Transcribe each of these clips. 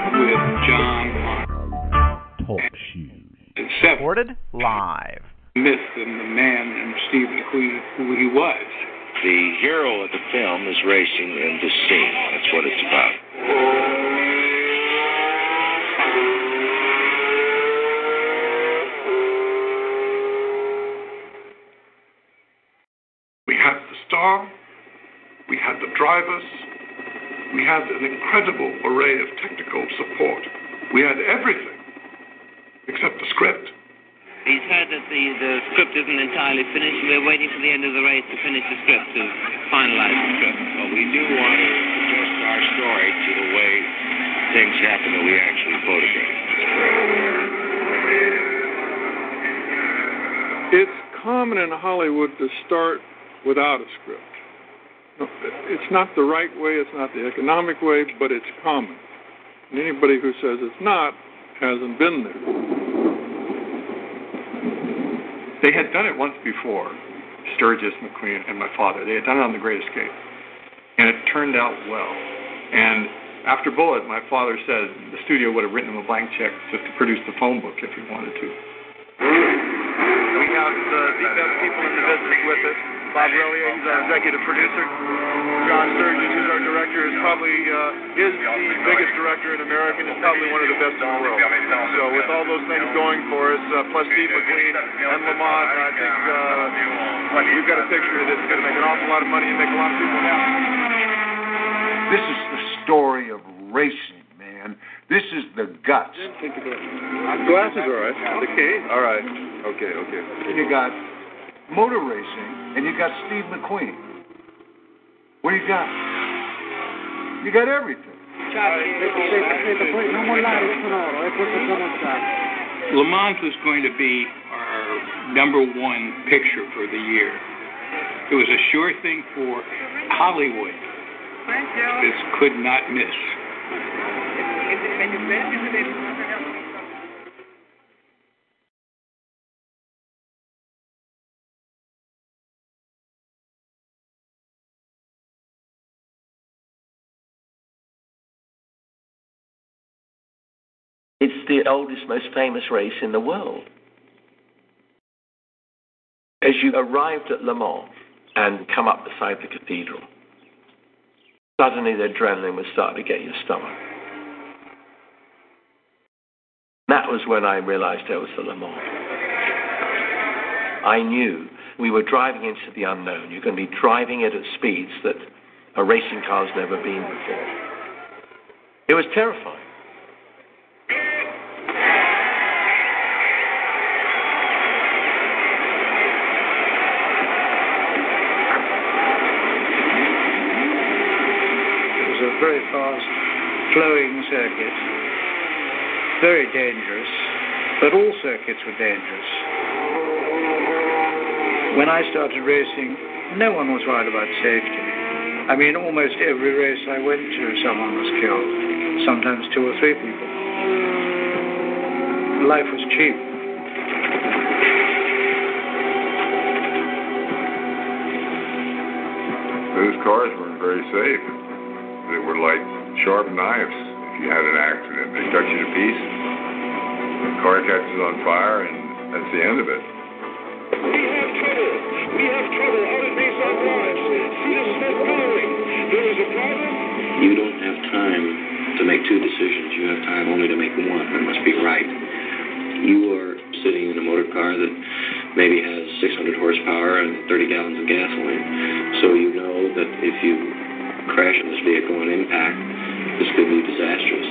With John Talk shoes. Seven. Recorded live. Myth and the man and Steve McQueen, who he was. The hero of the film is racing in the scene. That's what it's about. We had the star, we had the drivers, we had an incredible array of technical support. We had everything except the script. He's heard that the, the script isn't entirely finished. We're waiting for the end of the race to finish the script, to finalize the script. But we do want to adjust our story to the way things happen that we actually photograph. It's common in Hollywood to start without a script. It's not the right way, it's not the economic way, but it's common. And anybody who says it's not hasn't been there. They had done it once before, Sturges, McQueen, and my father. They had done it on The Great Escape. And it turned out well. And after Bullitt, my father said the studio would have written him a blank check just to produce the phone book if he wanted to. We have uh, the, the best people in the business with us. Bob Relyea, he's our executive producer. John Sturges, who's our director, is probably uh, is the biggest director in America and is probably one of the best in the world. So with all those things going for us, uh, plus Steve McQueen and Le Mans, I think uh, we've got a picture that's going to make an awful lot of money and make a lot of people happy. This is the story of racing, man. This is the guts. Glasses, all right. Case. All right. Okay, okay. You got motor racing, and you got Steve McQueen. What do you got? You got everything. Le Mans was going to be our number one picture for the year. It was a sure thing for Hollywood. This could not miss. It's the oldest, most famous race in the world. As you arrived at Le Mans and come up beside the cathedral, suddenly the adrenaline was starting to get your stomach. That was when I realized there was the Le Mans. I knew we were driving into the unknown. You're going to be driving it at speeds that a racing car's never been before. It was terrifying. Flowing circuit, very dangerous, but all circuits were dangerous. When I started racing, no one was worried about safety. I mean, almost every race I went to, someone was killed, sometimes two or three people. Life was cheap. Those cars weren't very safe. They were like sharp knives. If you had an accident, they cut you to pieces. The car catches on fire, and that's the end of it. We have trouble. We have trouble out at Bayside Drive. Cedar Smith Brewing. There is a problem. You don't have time to make two decisions. You have time only to make one. It must be right. You are sitting in a motor car that maybe has 600 horsepower and 30 gallons of gasoline. So you know that if you crash in this vehicle and impact, this could be disastrous.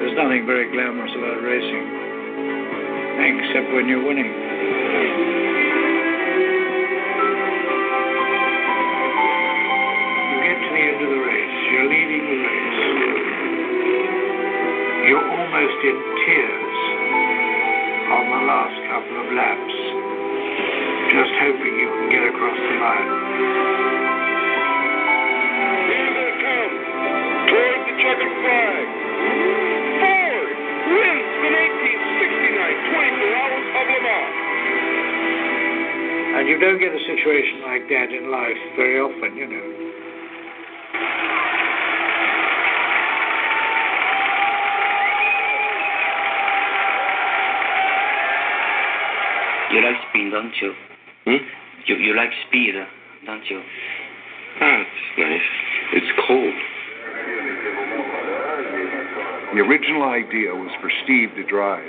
There's nothing very glamorous about racing, except when you're winning. You get to the end of the race, you're leading the race. You're almost in tears couple of laps, just hoping you can get across the line. Here they come, toward the checkered flag. Ford wins the 1969 24 Hours of Le Mans. And you don't get a situation like that in life very often, you know. You like speed, don't you? Hmm? You, you like speed, don't you? Ah, it's nice. It's cold. The original idea was for Steve to drive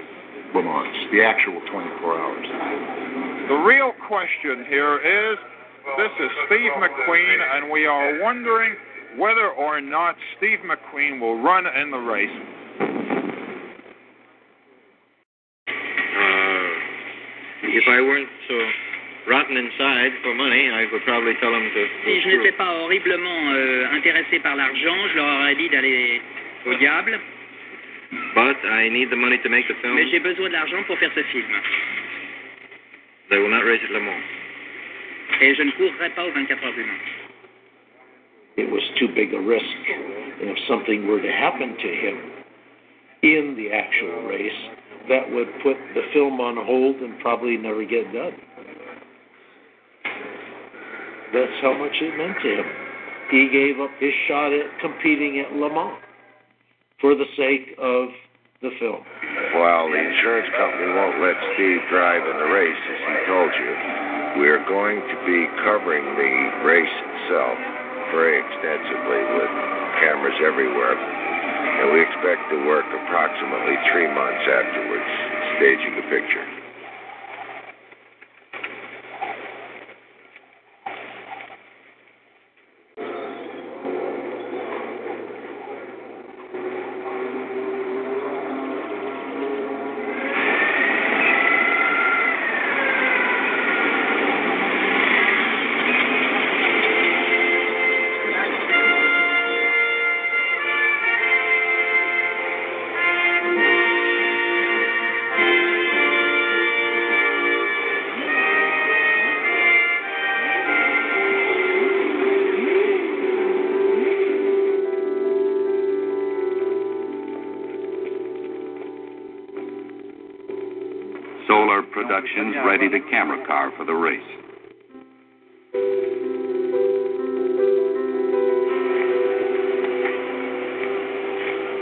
Le Mans, the actual 24 hours. The real question here is this is Steve McQueen, and we are wondering whether or not Steve McQueen will run in the race. I weren't so rotten inside for money, I would probably tell him to. Si je n'étais pas horriblement euh, intéressé par l'argent, je leur aurais dit d'aller au diable. But I need the money to make the film. Mais j'ai besoin de l'argent pour faire ce film. They will not race at Le Mans. Et je ne courrai pas aux 24 heures du Mans. It was too big a risk. And if something were to happen to him in the actual race, that would put the film on hold and probably never get done. That's how much it meant to him. He gave up his shot at competing at Le Mans for the sake of the film. Well, the insurance company won't let Steve drive in the race, as he told you. We're going to be covering the race itself very extensively with cameras everywhere. And we expect to work approximately three months afterwards, staging the picture. Readied a camera car for the race.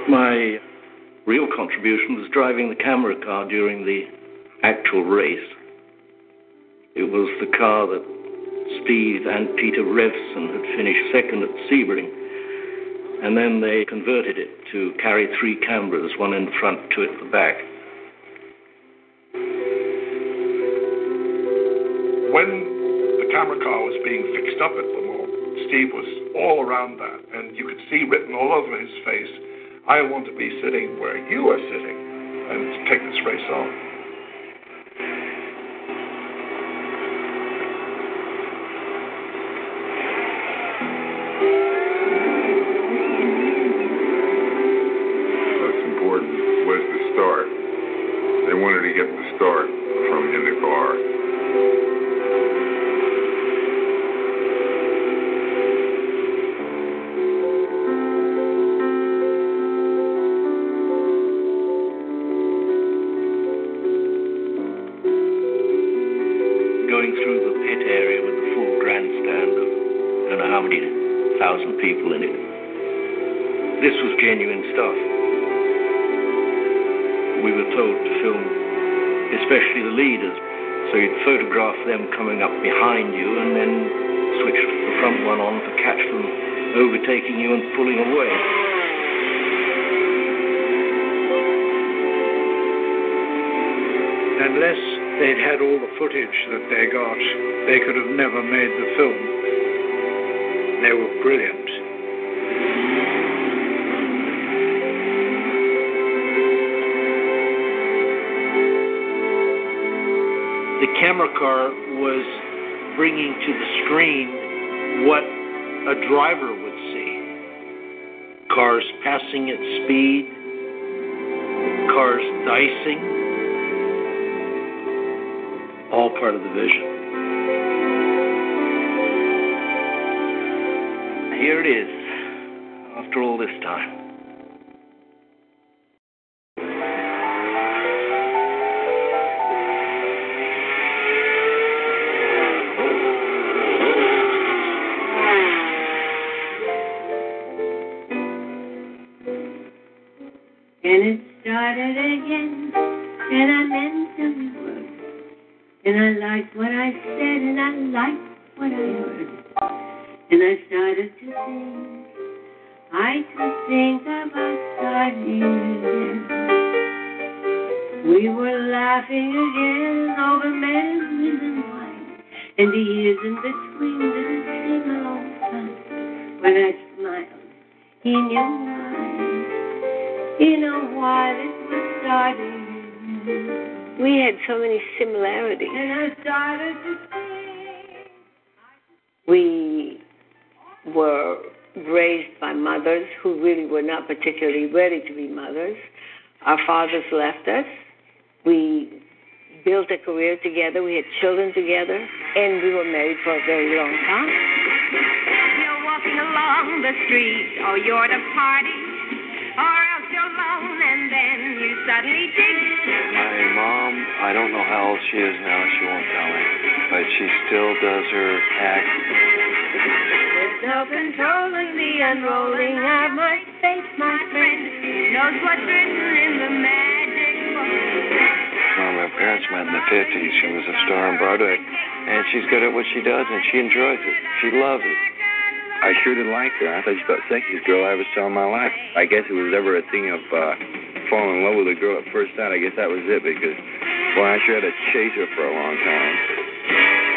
My real contribution was driving the camera car during the actual race. It was the car that Steve and Peter Revson had finished second at Sebring, and then they converted it to carry three cameras, one in front, two at the back. When the camera car was being fixed up at Le Mans, Steve was all around that, and you could see written all over his face, I want to be sitting where you are sitting and take this race on. Leaders, so you'd photograph them coming up behind you and then switch the front one on to catch them overtaking you and pulling away. Unless they'd had all the footage that they got, they could have never made the film. They were brilliant. The camera car was bringing to the screen what a driver would see. Cars passing at speed, cars dicing, all part of the vision. Here it is, We were laughing again over memories and wine, and the years in between didn't seem a long time. When I smiled, he knew why. You know why this was starting. We had so many similarities. And I started to. We were raised by mothers who really were not particularly ready to be mothers. Our fathers left us. We built a career together. We had children together, and we were married for a very long time. You're walking along the street, or you're at a party, or else you're alone, and then you suddenly dig. My mom, I don't know how old she is now, she won't tell me, but she still does her act. Self-controlling the unrolling of my face, my friend. Who knows what's written in the magic book? Well, my parents met in the 50s. She was a star on Broadway, and she's good at what she does, and she enjoys it. She loves it. I sure didn't like her. I thought she was the sexiest girl I ever saw in my life. I guess it was ever a thing of uh, falling in love with a girl at first sight. I guess that was it because, boy, I sure had to chase her for a long time.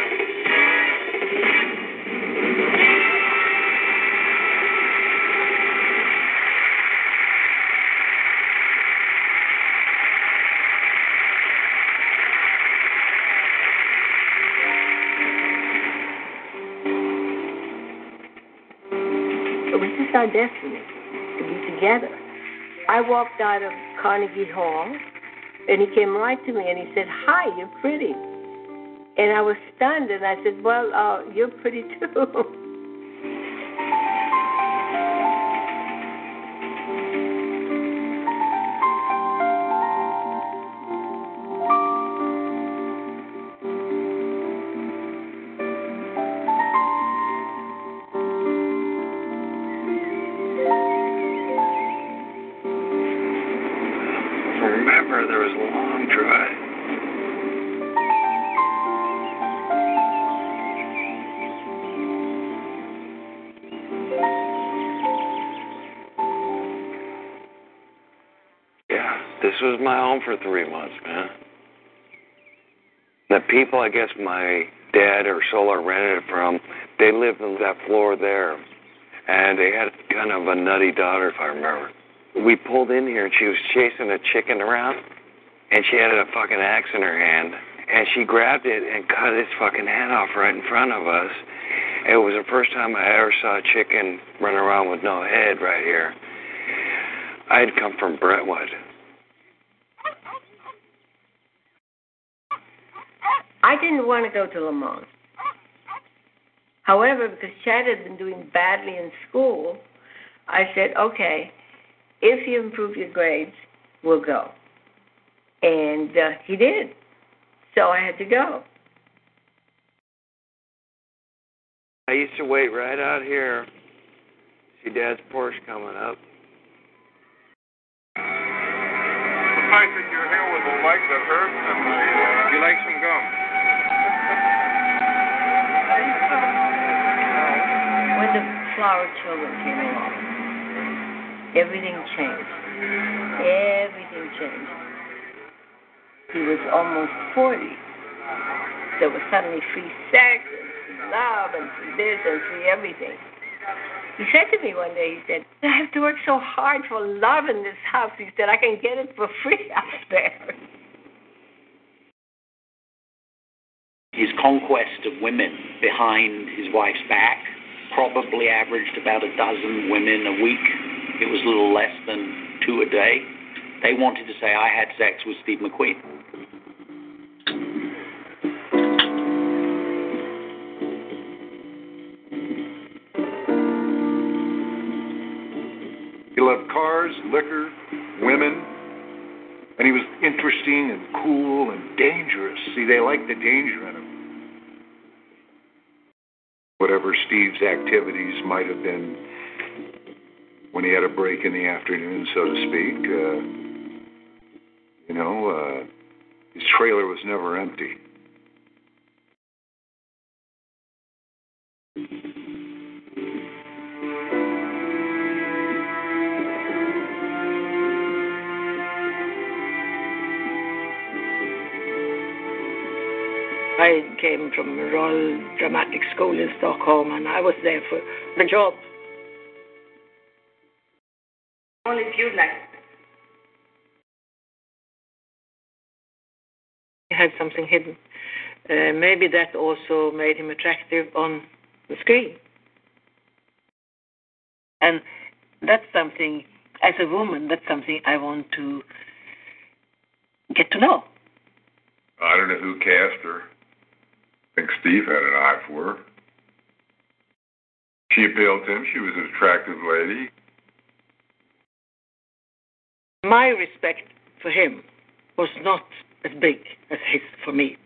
Our destiny to be together. I walked out of Carnegie Hall, and he came right to me and he said, "Hi, you're pretty." And I was stunned, and I said, "Well, uh, you're pretty too." was my home for three months, man. The people, I guess my dad or Solar rented it from, they lived on that floor there. And they had kind of a nutty daughter, if I remember. We pulled in here and she was chasing a chicken around, and she had a fucking axe in her hand. And she grabbed it and cut its fucking head off right in front of us. It was the first time I ever saw a chicken run around with no head right here. I had come from Brentwood. I didn't want to go to Le Mans. However, because Chad had been doing badly in school, I said, okay, if you improve your grades, we'll go. And uh, he did. So I had to go. I used to wait right out here. See Dad's Porsche coming up. The fact that you're here with a leg that hurts and flower children came along, everything changed. Everything changed. He was almost 40. There was suddenly free sex and free love and free this and free everything. He said to me one day, he said, I have to work so hard for love in this house. He said, I can get it for free out there. His conquest of women behind his wife's back. Probably averaged about a dozen women a week. It was a little less than two a day. They wanted to say, I had sex with Steve McQueen. He loved cars, liquor, women, and he was interesting and cool and dangerous. See, they liked the danger in him. Whatever Steve's activities might have been when he had a break in the afternoon, so to speak, uh, you know, uh, his trailer was never empty. I came from Royal Dramatic School in Stockholm and I was there for the job. Only if you'd like. He had something hidden. Uh, maybe that also made him attractive on the screen. And that's something, as a woman, that's something I want to get to know. I don't know who cast her. Think Steve had an eye for her. She appealed to him. She was an attractive lady. My respect for him was not as big as his for me.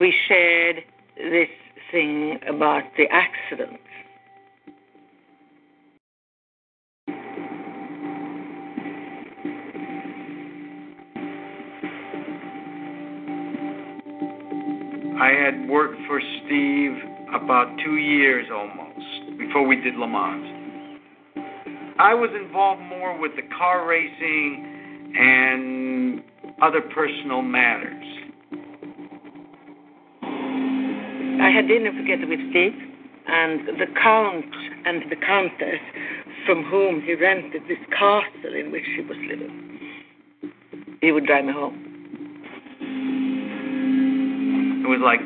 We shared this thing about the accident. I had worked for Steve about two years almost before we did Le Mans. I was involved more with the car racing and other personal matters. I had dinner together with Steve, and the count and the countess from whom he rented this castle in which he was living. He would drive me home. It was like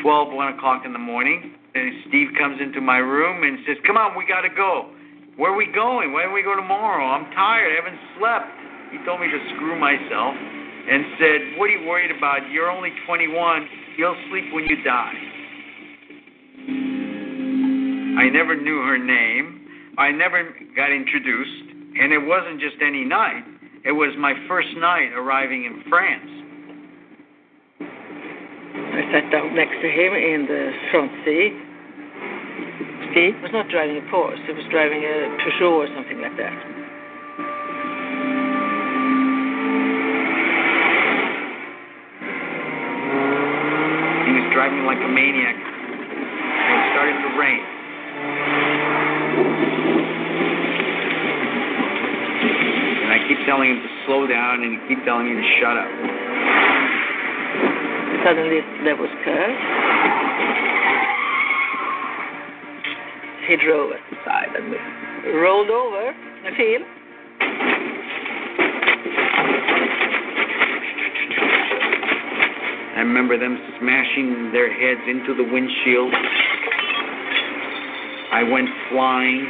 12, 1 o'clock in the morning. And Steve comes into my room and says, Come on, we got to go. Where are we going? Why don't we go tomorrow? I'm tired. I haven't slept. He told me to screw myself and said, What are you worried about? You're only 21. You'll sleep when you die. I never knew her name. I never got introduced. And it wasn't just any night, it was my first night arriving in France. I sat down next to him in the front seat. Steve was not driving a Porsche, he was driving a Peugeot or something like that. He was driving like a maniac. And it started to rain. And I keep telling him to slow down, and he keep telling me to shut up. Suddenly there was curve. He drove at the side and rolled over the field. I remember them smashing their heads into the windshield. I went flying.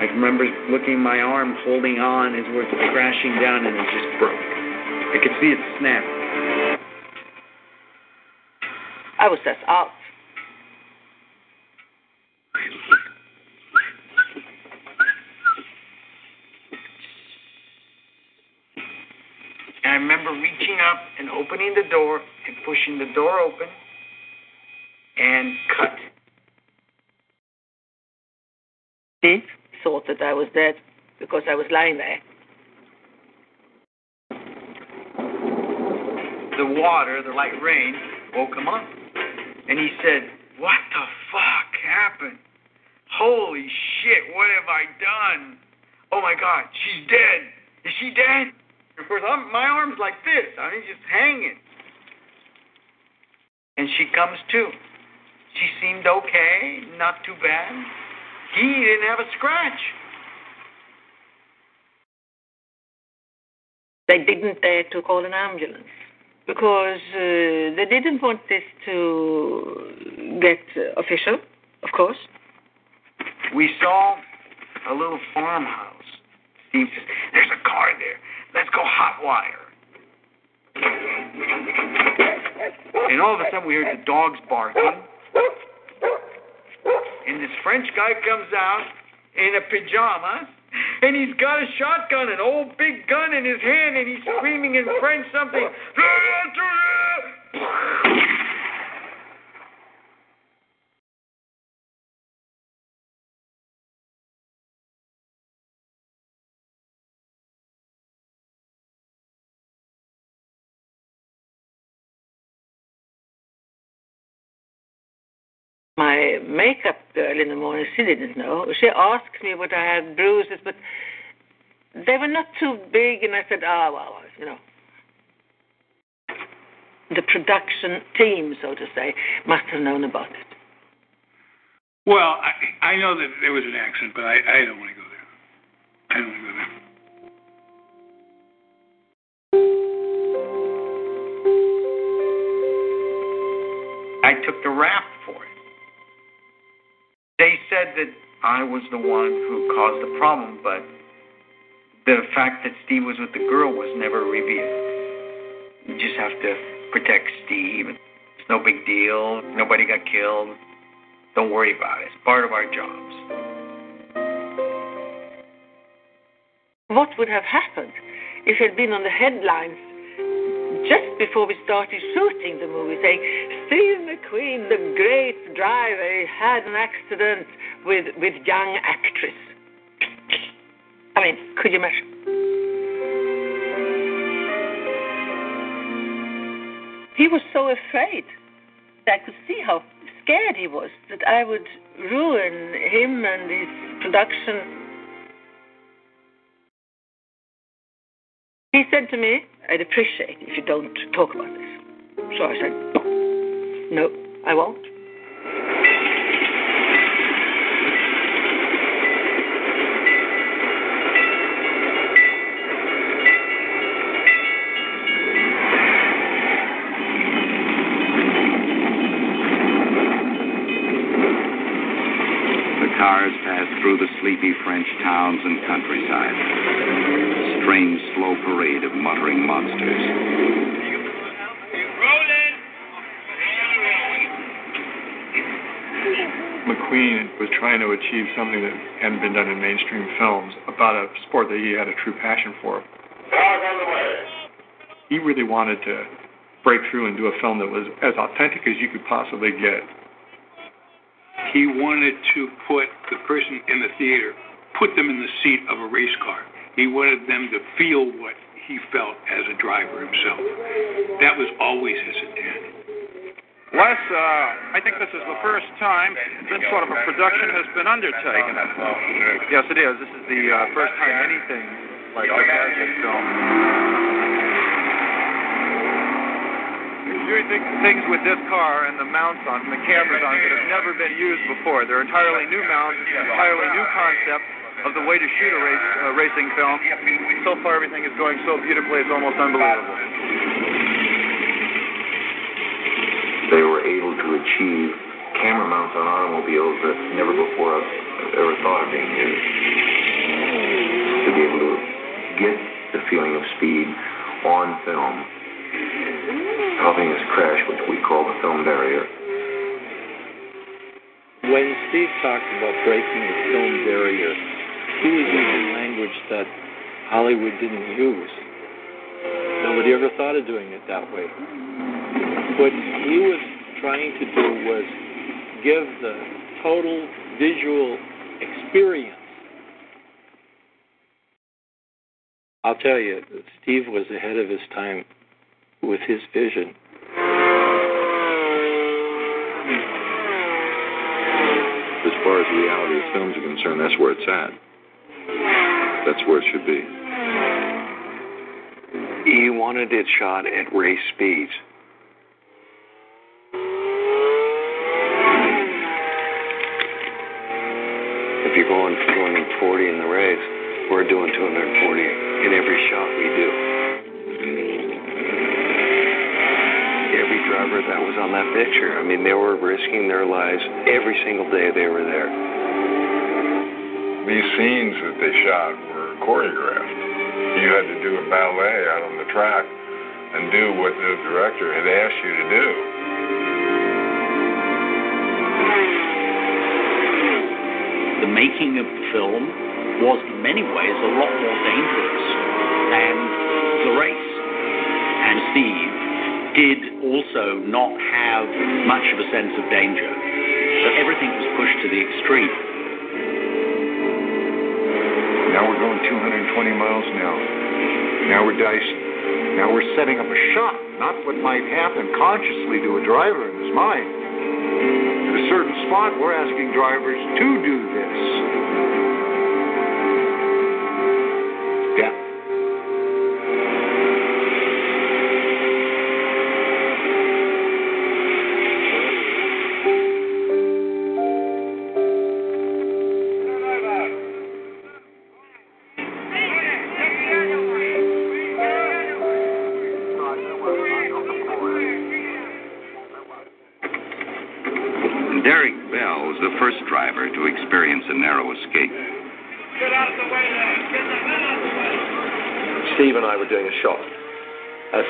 I remember looking at my arm, holding on as we're crashing down, and it just broke. I could see it snap. Just out. And I remember reaching up and opening the door and pushing the door open and cut. Steve thought that I was dead because I was lying there. The water, the light rain, woke him up. And he said, What the fuck happened? Holy shit, what have I done? Oh my God, she's dead. Is she dead? Of course, I'm, my arm's like this. I mean, just hanging. And she comes to. She seemed okay, not too bad. He didn't have a scratch. They didn't dare to call an ambulance. Because uh, they didn't want this to get official, of course. We saw a little farmhouse. Steve says, There's a car there. Let's go hot wire. And all of a sudden we heard the dogs barking. And this French guy comes out in a pajama and he's got a shotgun, an old big gun in his hand, and he's screaming in French something. My makeup girl in the morning, she didn't know. She asked me what I had bruises, but they were not too big, and I said, ah, well, you know. The production team, so to say, must have known about it. Well, I, I know that there was an accident, but I, I don't want to go there. I don't want to go there. I took the rap. They said that I was the one who caused the problem, but the fact that Steve was with the girl was never revealed. You just have to protect Steve. It's no big deal. Nobody got killed. Don't worry about it. It's part of our jobs. What would have happened if it had been on the headlines just before we started shooting the movie, saying Steve McQueen, the great driver, had an accident with with young actress. I mean, could you imagine? He was so afraid. I could see how scared he was that I would ruin him and his production. He said to me, I'd appreciate if you don't talk about this. So I said, no, I won't. The cars pass through the sleepy French towns and countryside. A strange, slow parade of muttering monsters. McQueen was trying to achieve something that hadn't been done in mainstream films about a sport that he had a true passion for. He really wanted to break through and do a film that was as authentic as you could possibly get. He wanted to put the person in the theater, put them in the seat of a race car. He wanted them to feel what he felt as a driver himself. That was always his intent. Les, uh, I think this is the first time this sort of a production has been undertaken. Yes, it is. This is the uh, first time anything like this has been filmed. Things with this car and the mounts on the cameras on it have never been used before. They're entirely new mounts, entirely new concept of the way to shoot a race, uh, racing film. So far, everything is going so beautifully, it's almost unbelievable. They were able to achieve camera mounts on automobiles that never before I've ever thought of being used. To be able to get the feeling of speed on film, helping us crash what we call the film barrier. When Steve talked about breaking the film barrier, he was using language that Hollywood didn't use. Nobody ever thought of doing it that way. What he was trying to do was give the total visual experience. I'll tell you, Steve was ahead of his time with his vision. As far as reality of films are concerned, that's where it's at. That's where it should be. He wanted it shot at race speeds. You're going 240 in the race, we're doing 240 in every shot we do. Every driver that was on that picture. I mean, they were risking their lives every single day they were there. These scenes that they shot were choreographed. You had to do a ballet out on the track and do what the director had asked you to do. Making of the film was in many ways a lot more dangerous than the race. And Steve did also not have much of a sense of danger. So everything was pushed to the extreme. Now we're going 220 miles an hour. Now we're dicing. Now we're setting up a shot, not what might happen consciously to a driver in his mind. At a certain spot, we're asking drivers to do this.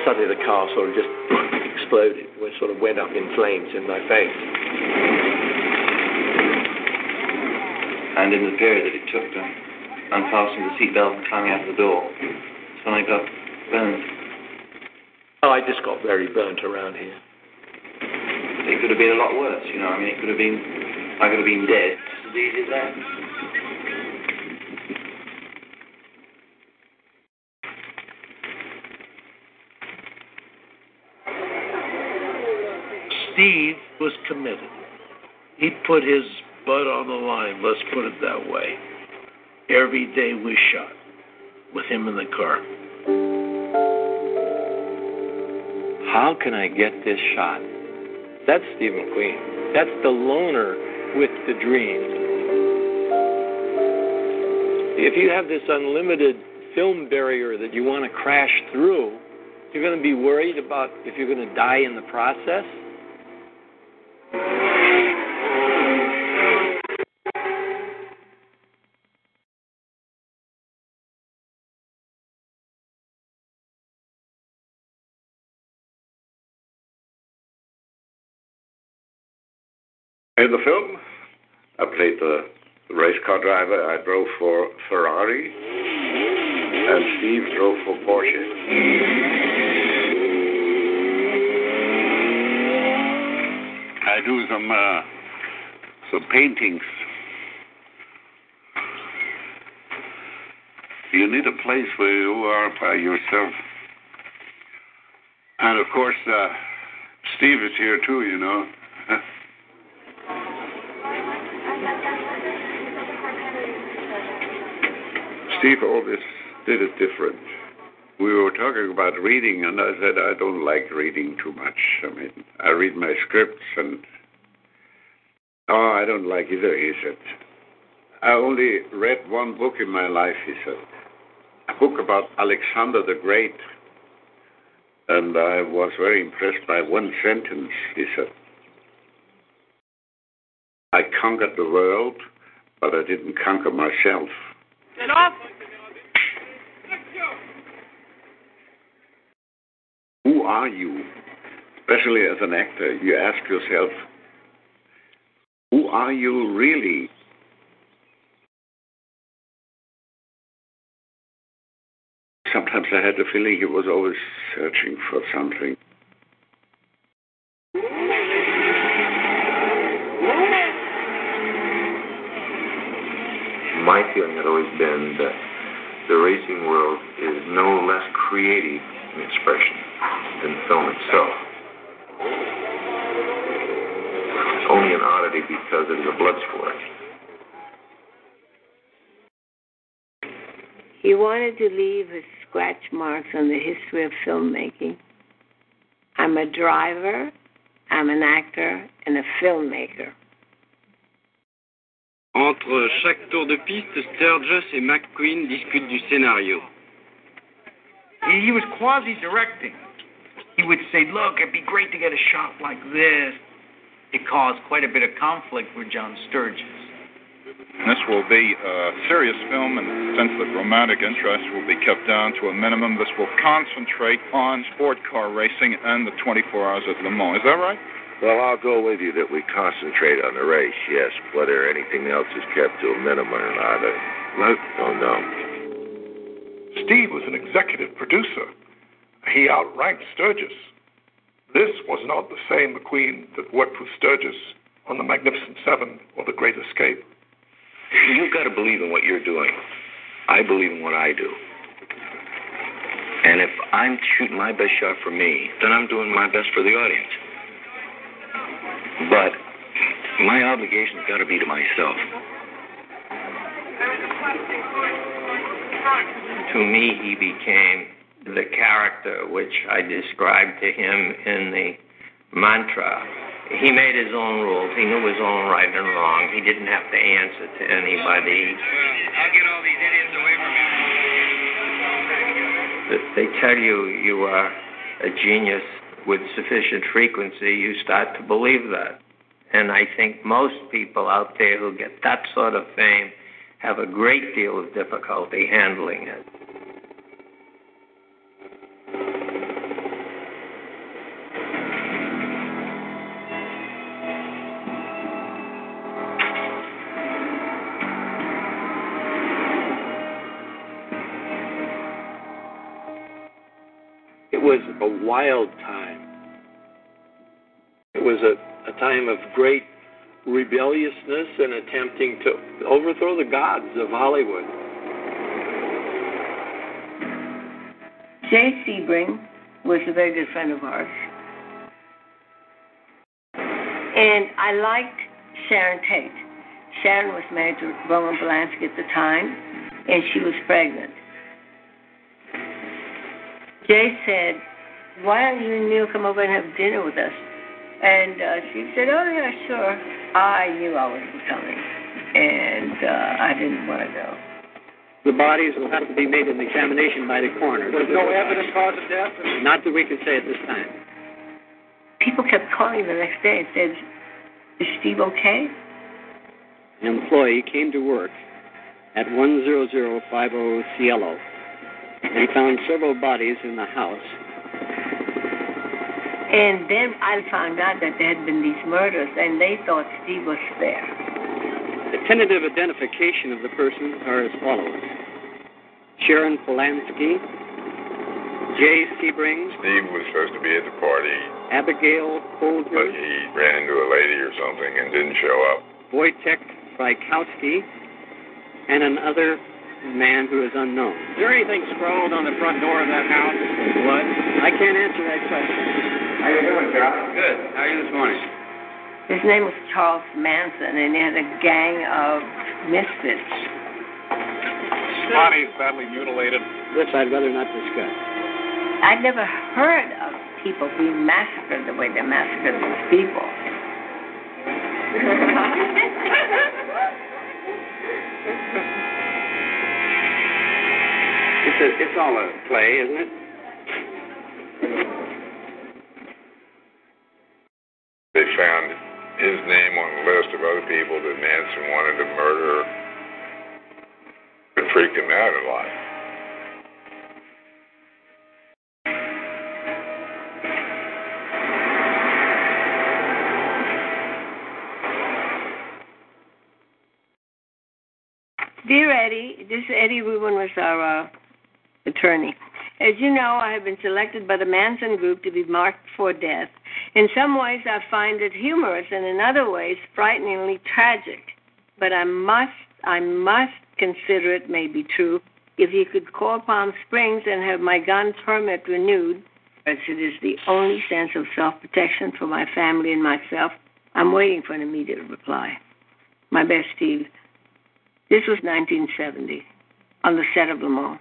Suddenly the car sort of just exploded. We sort of went up in flames in my face. And in the period that it took uh, to unfasten the seatbelt and climbing out of the door, that's when I got burned. Oh, I just got very burnt around here. It could have been a lot worse, you know. I mean, it could have been, I could have been dead just as easy eh? as that. Steve was committed. He put his butt on the line, let's put it that way. Every day we shot with him in the car. How can I get this shot? That's Steve McQueen. That's the loner with the dream. If you have this unlimited film barrier that you want to crash through, you're going to be worried about if you're going to die in the process. In the film, I played the, race car driver. I drove for Ferrari, and Steve drove for Porsche. I do some uh, some paintings. You need a place where you are by yourself. And of course, uh, Steve is here too, you know. Steve always did it different. We were talking about reading, and I said I don't like reading too much. I mean, I read my scripts, and oh, I don't like either. He said, I only read one book in my life. He said, a book about Alexander the Great, and I was very impressed by one sentence. He said, I conquered the world, but I didn't conquer myself. Who are you? Especially as an actor, you ask yourself, who are you really? Sometimes I had the feeling he was always searching for something. My feeling had always been that the racing world is no less creative in expression than film itself. It's only an oddity because it is a blood sport. He wanted to leave his scratch marks on the history of filmmaking. I'm a driver, I'm an actor, and a filmmaker. Entre chaque tour de piste, Sturges et McQueen discutent du scénario. He, he was quasi directing. he would say, "Look, it'd be great to get a shot like this." It caused quite a bit of conflict with John Sturges. This will be a serious film in the sense that romantic interest will be kept down to a minimum. This will concentrate on sport car racing and the 24 hours at Le Mans. Is that right? Well, I'll go with you that we concentrate on the race, yes. Whether anything else is kept to a minimum or not, I don't know. Steve was an executive producer. He outranked Sturges. This was not the same McQueen that worked with Sturges on The Magnificent Seven or The Great Escape. You've got to believe in what you're doing. I believe in what I do. And if I'm shooting my best shot for me, then I'm doing my best for the audience. But my obligation's got to be to myself. To me, he became the character which I described to him in the mantra. He made his own rules. He knew his own right and wrong. He didn't have to answer to anybody. I'll get all these idiots away from you. They tell you you are a genius with sufficient frequency, you start to believe that. And I think most people out there who get that sort of fame have a great deal of difficulty handling it. It was a wild time. Was a, a time of great rebelliousness and attempting to overthrow the gods of Hollywood. Jay Sebring was a very good friend of ours. And I liked Sharon Tate. Sharon was married to Roman Polanski at the time, and she was pregnant. Jay said, Why don't you and Neile come over and have dinner with us? And uh, she said, Oh, yeah, sure. I knew I was coming, and uh, I didn't want to go. The bodies will have to be made an examination by the coroner. There's no evidence cause of death? Not that we can say at this time. People kept calling the next day and said, Is Steve okay? An employee came to work at 10050 Cielo and found several bodies in the house. And then I found out that there had been these murders, and they thought Steve was there. The tentative identification of the persons are as follows Sharon Polanski, Jay Sebring, Steve was supposed to be at the party, Abigail but he ran into a lady or something and didn't show up. Wojtek Frykowski, and another man who is unknown. Is there anything scrawled on the front door of that house? What? I can't answer that question. How you doing, Charles? Good. How are you this morning? His name was Charles Manson, and he had a gang of misfits. Body's badly mutilated. This I'd rather not discuss. I'd never heard of people being massacred the way they massacred these people. It's, a, it's all a play, isn't it? Found his name on a list of other people that Manson wanted to murder. It freaked him out a lot. Dear Eddie, this Eddie Rubin was our uh, attorney. As you know, I have been selected by the Manson Group to be marked for death. In some ways, I find it humorous, and in other ways, frighteningly tragic. But I must, I must consider it may be true. If you could call Palm Springs and have my gun permit renewed, as it is the only sense of self-protection for my family and myself, I'm waiting for an immediate reply. My best, Steve. This was 1970, on the set of Le Mans.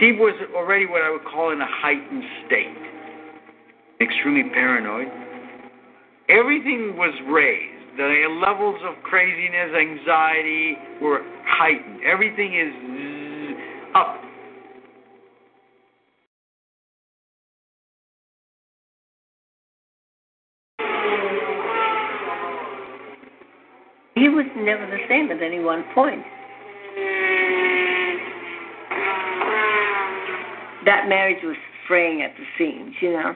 Steve was already what I would call in a heightened state, extremely paranoid. Everything was raised. the levels of craziness, anxiety were heightened. Everything is up. He was never the same at any one point. That marriage was fraying at the seams, you know.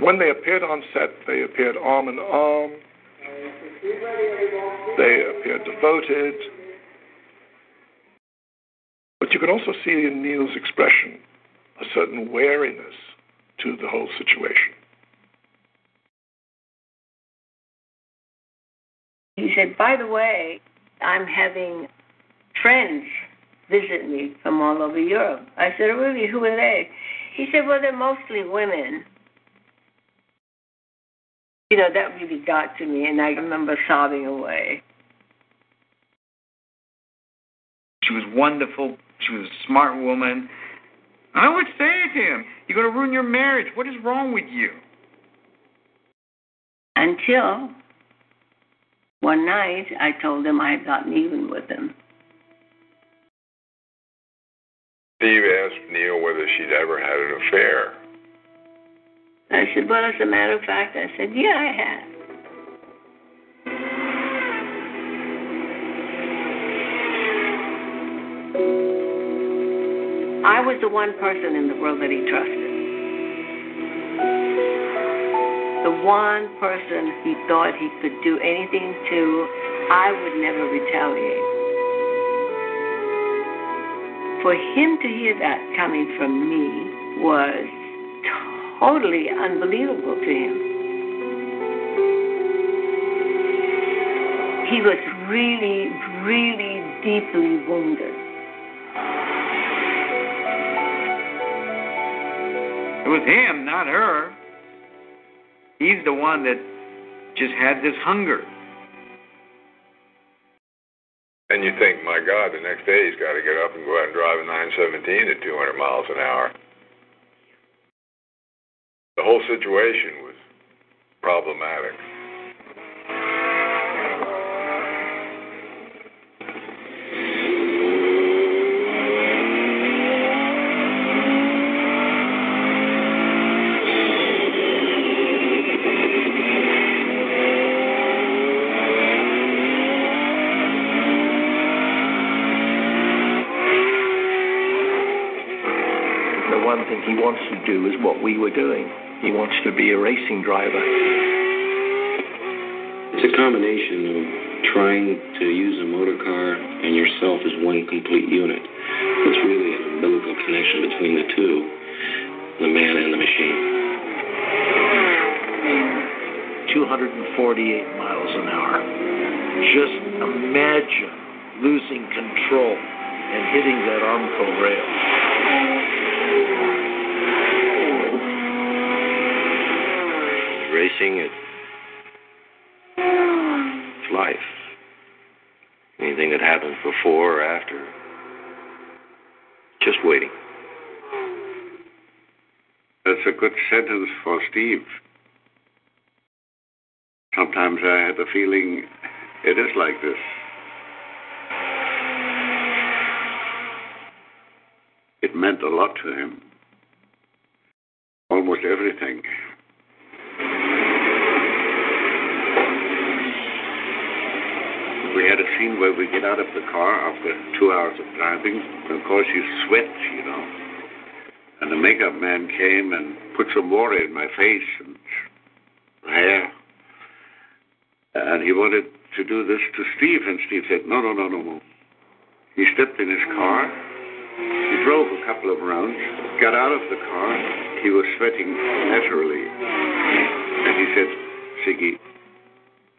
When they appeared on set, they appeared arm in arm. They appeared devoted. But you could also see in Neile's expression a certain wariness to the whole situation. He said, By the way, I'm having friends visit me from all over Europe. I said, Really, who are they? He said, Well, they're mostly women. You know, that really got to me, and I remember sobbing away. She was wonderful. She was a smart woman. I would say to him, You're going to ruin your marriage. What is wrong with you? Until one night, I told him I had gotten even with him. Steve asked Neile whether she'd ever had an affair. I said, Well, as a matter of fact, I said, Yeah, I have. I was the one person in the world that he trusted. The one person he thought he could do anything to, I would never retaliate. For him to hear that coming from me was totally unbelievable to him. He was really, really deeply wounded. It was him, not her. He's the one that just had this hunger. Next day he's got to get up and go out and drive a 917 at 200 miles an hour. The whole situation was problematic. The one thing he wants to do is what we were doing. He wants to be a racing driver. It's a combination of trying to use a motor car and yourself as one complete unit. It's really an umbilical connection between the two, the man and the machine. 248 miles an hour. Just imagine losing control and hitting that Armco rail. Racing, it, it's life. Anything that happens before or after, just waiting. That's a good sentence for Steve. Sometimes I have the feeling it is like this. It meant a lot to him. Almost everything. Scene where we get out of the car after two hours of driving. And of course, you sweat, you know. And the makeup man came and put some water in my face and hair. And he wanted to do this to Steve, and Steve said, No, no, no, no, no. He stepped in his car. He drove a couple of rounds, got out of the car. He was sweating naturally. And he said, Siggy,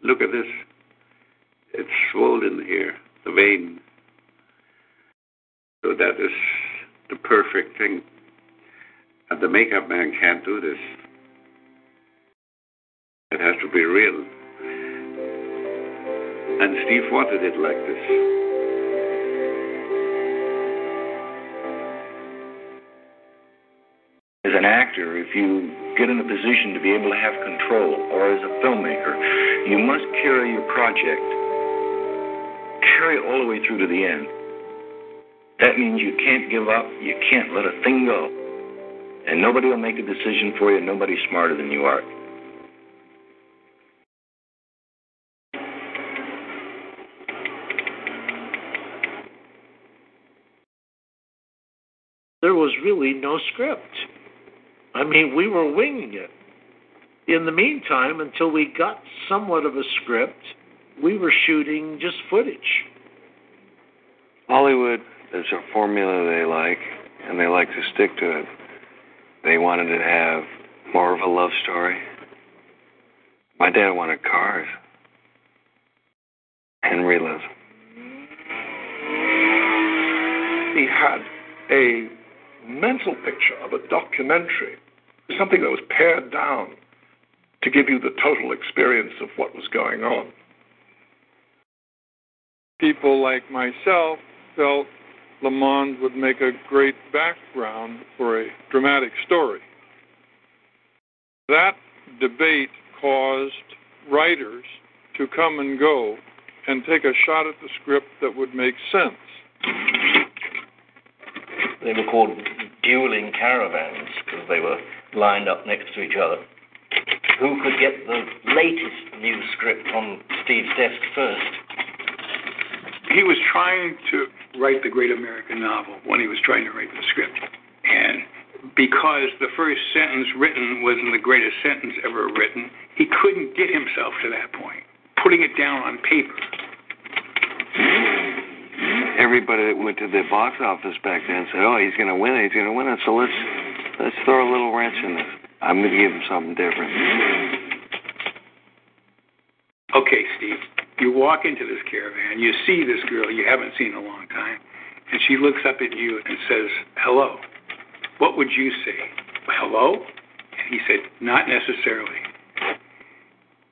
look at this. It's swollen here, the vein. So that is the perfect thing. And the makeup man can't do this. It has to be real. And Steve wanted it like this. As an actor, if you get in a position to be able to have control, or as a filmmaker, you must carry your project, carry all the way through to the end. That means you can't give up, you can't let a thing go. And nobody will make a decision for you, nobody's smarter than you are. There was really no script. I mean, we were winging it. In the meantime, until we got somewhat of a script, we were shooting just footage. Hollywood, is a formula they like, and they like to stick to it. They wanted to have more of a love story. My dad wanted cars and realism. He had a mental picture of a documentary, something that was pared down to give you the total experience of what was going on. People like myself felt Le Mans would make a great background for a dramatic story. That debate caused writers to come and go and take a shot at the script that would make sense. They were called dueling caravans because they were lined up next to each other. Who could get the latest new script on Steve's desk first? He was trying to write the great American novel when he was trying to write the script. And because the first sentence written wasn't the greatest sentence ever written, he couldn't get himself to that point. Putting it down on paper. Everybody that went to the box office back then said, "Oh, he's going to win it. He's going to win it." So let's let's throw a little wrench in this. I'm going to give him something different. Okay, walk into this caravan, you see this girl you haven't seen in a long time, and she looks up at you and says, Hello. What would you say? Hello? And he said, Not necessarily.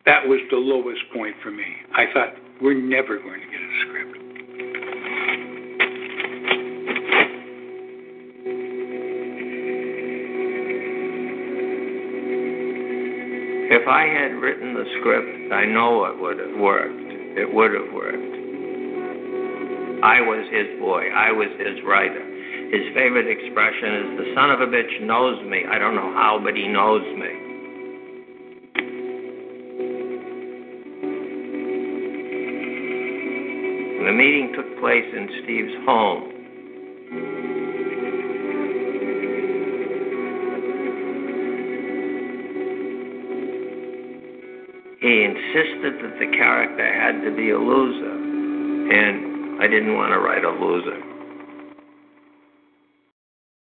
That was the lowest point for me. I thought, We're never going to get a script. If I had written the script, I know it would have worked. It would have worked. I was his boy. I was his writer. His favorite expression is, the son of a bitch knows me. I don't know how, but he knows me. The meeting took place in Steve's home. Insisted that the character had to be a loser, and I didn't want to write a loser.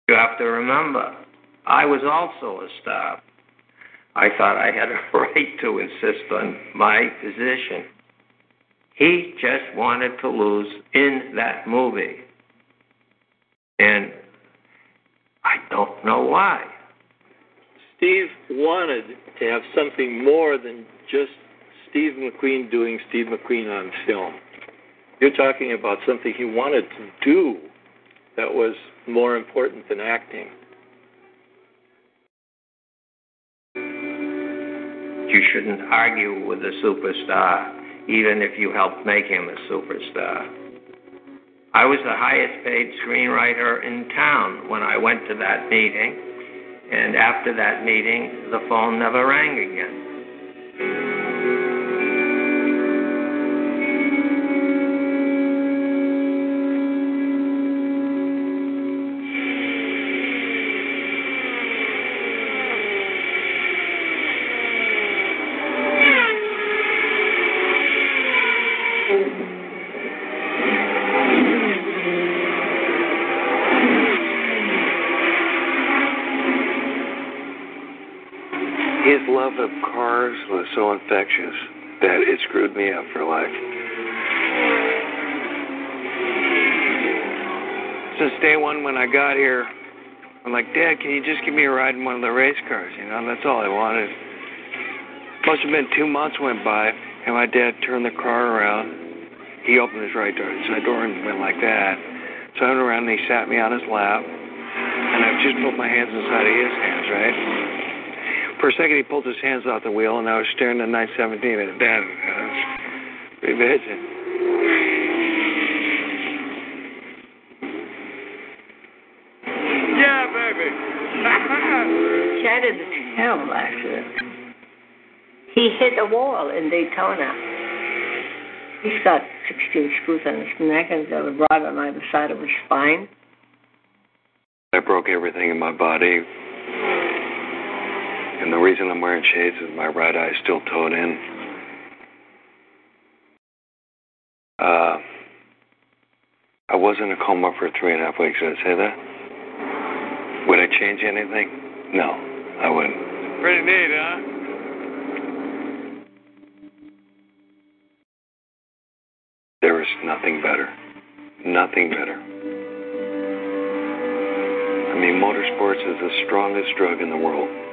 You have to remember, I was also a star. I thought I had a right to insist on my position. He just wanted to lose in that movie. And I don't know why. Steve wanted to have something more than just Steve McQueen doing Steve McQueen on film. You're talking about something he wanted to do that was more important than acting. You shouldn't argue with a superstar, even if you helped make him a superstar. I was the highest paid screenwriter in town when I went to that meeting, and after that meeting, the phone never rang again. So infectious that it screwed me up for life. Since day one when I got here, I'm like, Dad, can you just give me a ride in one of the race cars? You know, that's all I wanted. Must have been two months went by, and my dad turned the car around. He opened his right door, side door and went like that. So I went around and he sat me on his lap, and I just put my hands inside of his hands, right? For a second, he pulled his hands off the wheel, and I was staring at 917 and Dad, was revision. Yeah, baby. Chad had a terrible accident. He hit a wall in Daytona. He's got 16 screws on his neck and got a rod on either side of his spine. I broke everything in my body. And the reason I'm wearing shades is my right eye is still towed in. Uh, I was in a coma for three and a half weeks. Did I say that? Would I change anything? No, I wouldn't. Pretty neat, huh? There is nothing better. Nothing better. I mean, motorsports is the strongest drug in the world.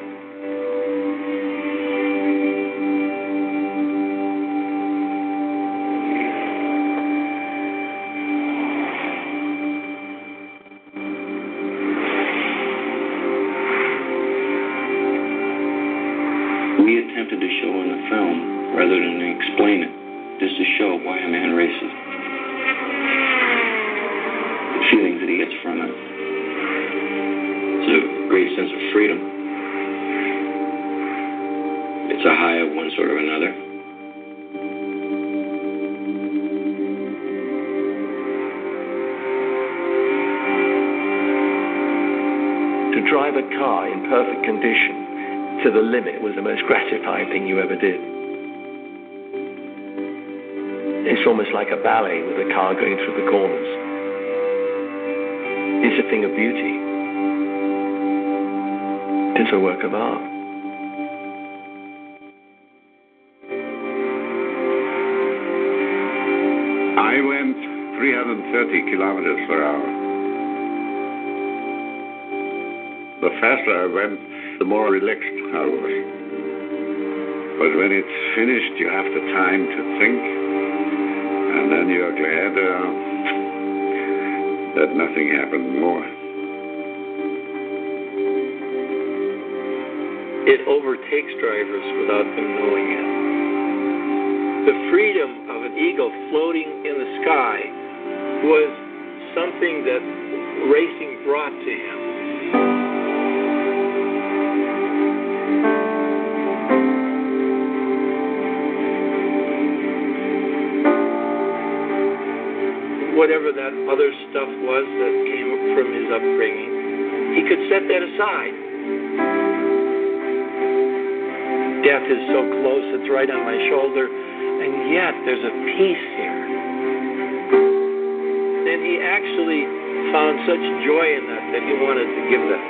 To drive a car in perfect condition to the limit was the most gratifying thing you ever did. It's almost like a ballet with a car going through the corners. It's a thing of beauty. It's a work of art. I went 330 kilometers per hour. The faster I went, the more relaxed I was. But when it's finished, you have the time to think, and then you are glad uh, that nothing happened more. It overtakes drivers without them knowing it. The freedom of an eagle floating in the sky was something that racing brought to him. Whatever that other stuff was that came from his upbringing, he could set that aside. Death is so close, it's right on my shoulder, and yet there's a peace here. And he actually found such joy in that that he wanted to give that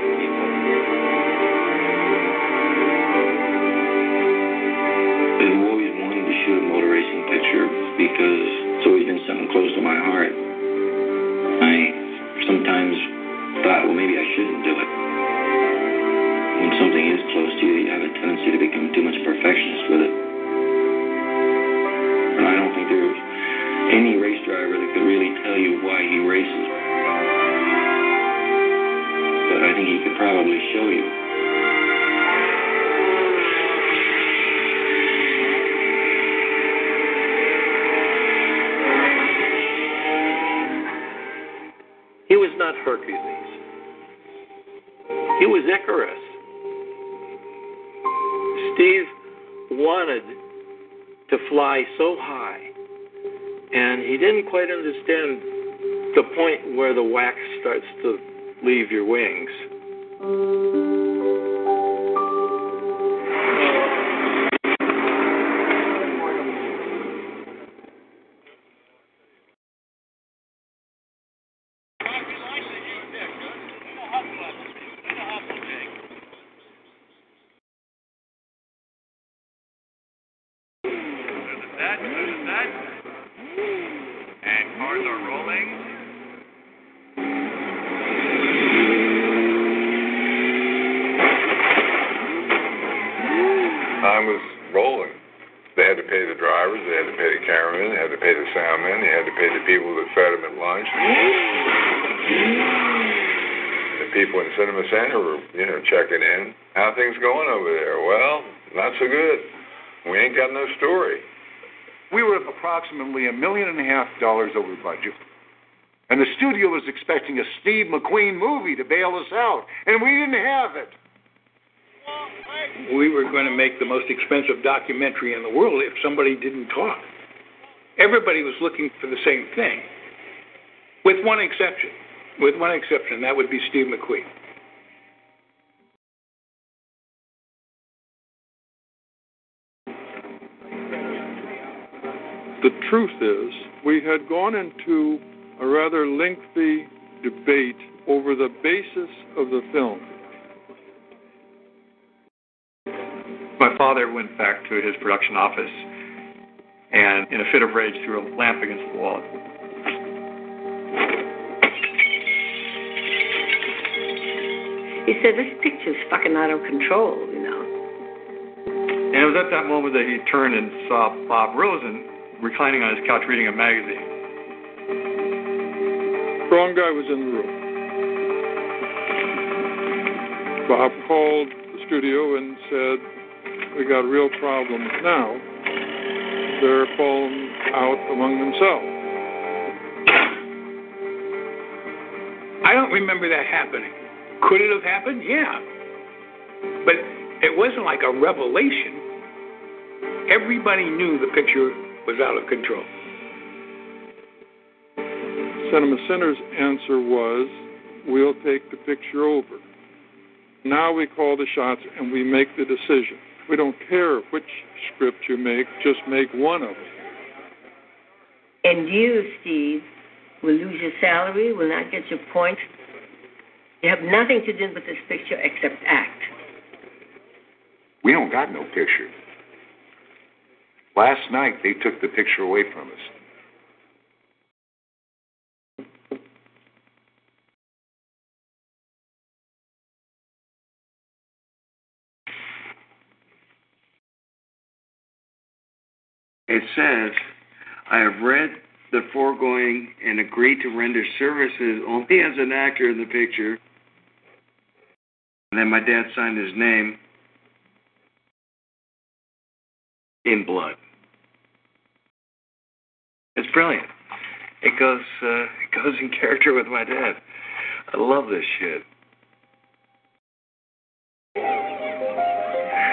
Cinema Center were, you know, checking in. How things going over there? Well, not so good. We ain't got no story. We were approximately a million and a half dollars over budget. And the studio was expecting a Steve McQueen movie to bail us out, and we didn't have it. We were going to make the most expensive documentary in the world if somebody didn't talk. Everybody was looking for the same thing, with one exception. With one exception, that would be Steve McQueen. Truth is, we had gone into a rather lengthy debate over the basis of the film. My father went back to his production office and, in a fit of rage, threw a lamp against the wall. He said, This picture's fucking out of control, you know. And it was at that moment that he turned and saw Bob Rosen reclining on his couch reading a magazine. Wrong guy was in the room. Bob called the studio and said, We got real problems now. They're falling out among themselves. I don't remember that happening. Could it have happened? Yeah. But it wasn't like a revelation. Everybody knew the picture was out of control. Cinema Center's answer was, We'll take the picture over. Now we call the shots and we make the decision. We don't care which script you make, just make one of them. And you, Steve, will lose your salary, will not get your points. You have nothing to do with this picture except act. We don't got no picture. Last night, they took the picture away from us. It says, I have read the foregoing and agreed to render services only as an actor in the picture. And then my dad signed his name in blood. It's brilliant. It goes uh, it goes in character with my dad. I love this shit.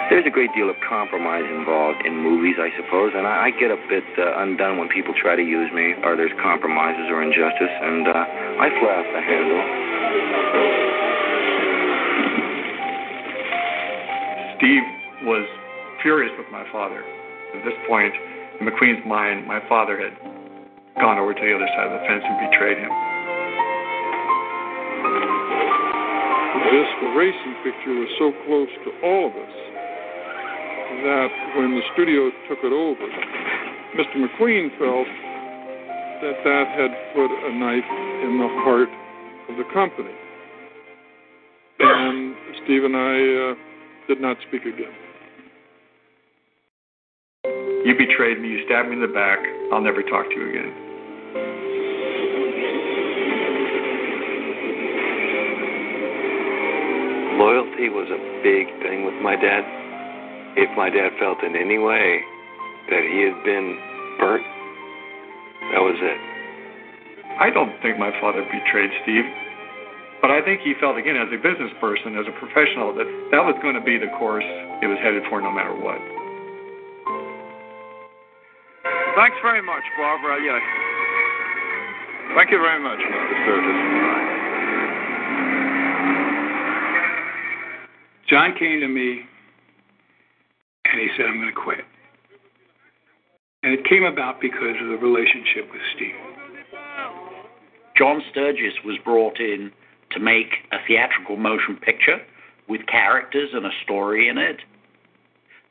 There's a great deal of compromise involved in movies, I suppose, and I, I get a bit uh, undone when people try to use me, or there's compromises or injustice, and uh, I fly off the handle. Steve was furious with my father. At this point, in McQueen's mind, my father had gone over to the other side of the fence and betrayed him. This racing picture was so close to all of us that when the studio took it over, Mr. McQueen felt that that had put a knife in the heart of the company. And Steve and I uh, did not speak again. You betrayed me. You stabbed me in the back. I'll never talk to you again. Loyalty was a big thing with my dad. If my dad felt in any way that he had been burnt, that was it. I don't think my father betrayed Steve, but I think he felt, again, as a business person, as a professional, that that was going to be the course it was headed for no matter what. Thanks very much, Barbara. Yeah. Thank you very much, Mr. Sturges. John came to me and he said, I'm going to quit. And it came about because of the relationship with Steve. John Sturges was brought in to make a theatrical motion picture with characters and a story in it.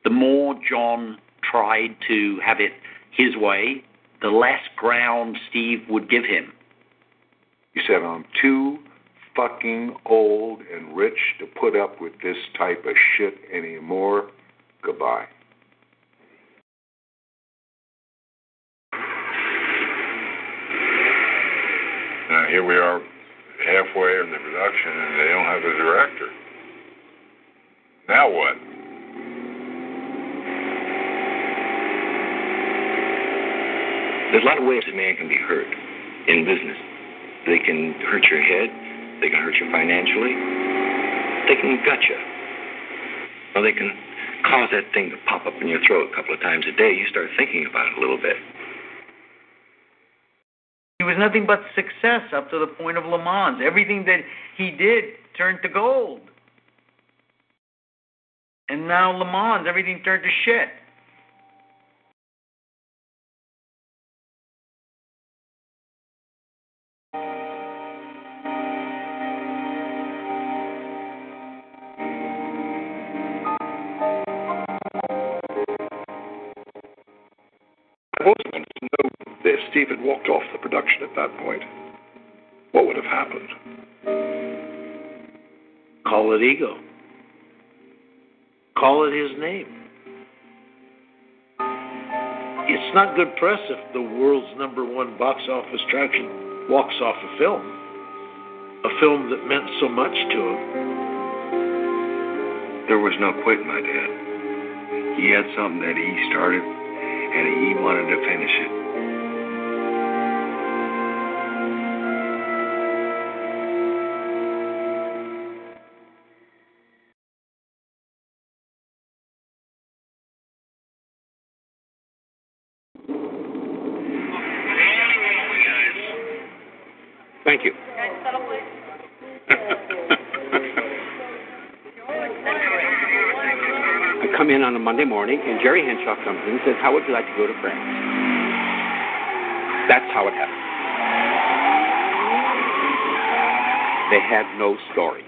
The more John tried to have it his way, the less ground Steve would give him. He said, I'm too fucking old and rich to put up with this type of shit anymore. Goodbye. Now, here we are halfway in the production and they don't have a director. Now what? There's a lot of ways a man can be hurt in business. They can hurt your head. They can hurt you financially. They can gut you. Or they can cause that thing to pop up in your throat a couple of times a day. You start thinking about it a little bit. He was nothing but success up to the point of Le Mans. Everything that he did turned to gold. And now Le Mans, everything turned to shit. Steve had walked off the production at that point. What would have happened? Call it ego. Call it his name. It's not good press if the world's number one box office attraction walks off a film, a film that meant so much to him. There was no quitting my dad. He had something that he started, and he wanted to finish it. Monday morning, and Jerry Henshaw comes in and says, How would you like to go to France? That's how it happened. They had no story.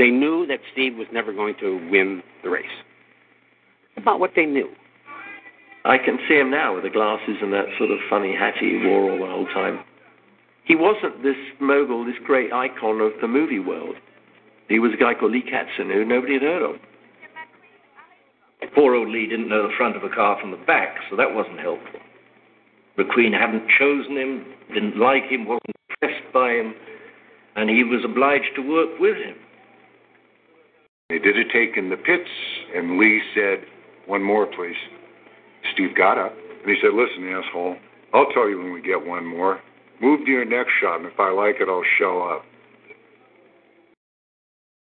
They knew that Steve was never going to win the race. About what they knew. I can see him now with the glasses and that sort of funny hat he wore all the whole time. He wasn't this mogul, this great icon of the movie world. He was a guy called Lee Katzin who nobody had heard of. Poor old Lee didn't know the front of a car from the back, so that wasn't helpful. McQueen hadn't chosen him, didn't like him, wasn't impressed by him, and he was obliged to work with him. They did a take in the pits, and Lee said, One more, please. Steve got up, and he said, Listen, asshole, I'll tell you when we get one more. Move to your next shot, and if I like it, I'll show up.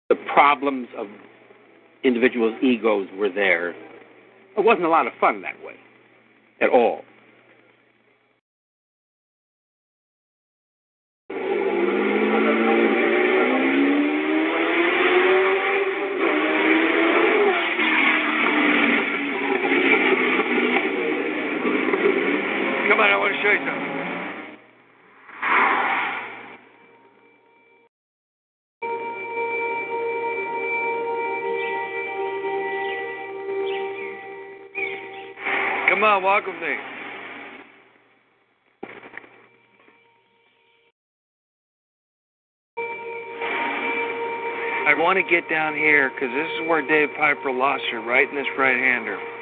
The problems of individuals' egos were there. It wasn't a lot of fun that way at all. Come on, I want to show you something. Come on, walk. I want to get down here because this is where Dave Piper lost her, right in this right-hander.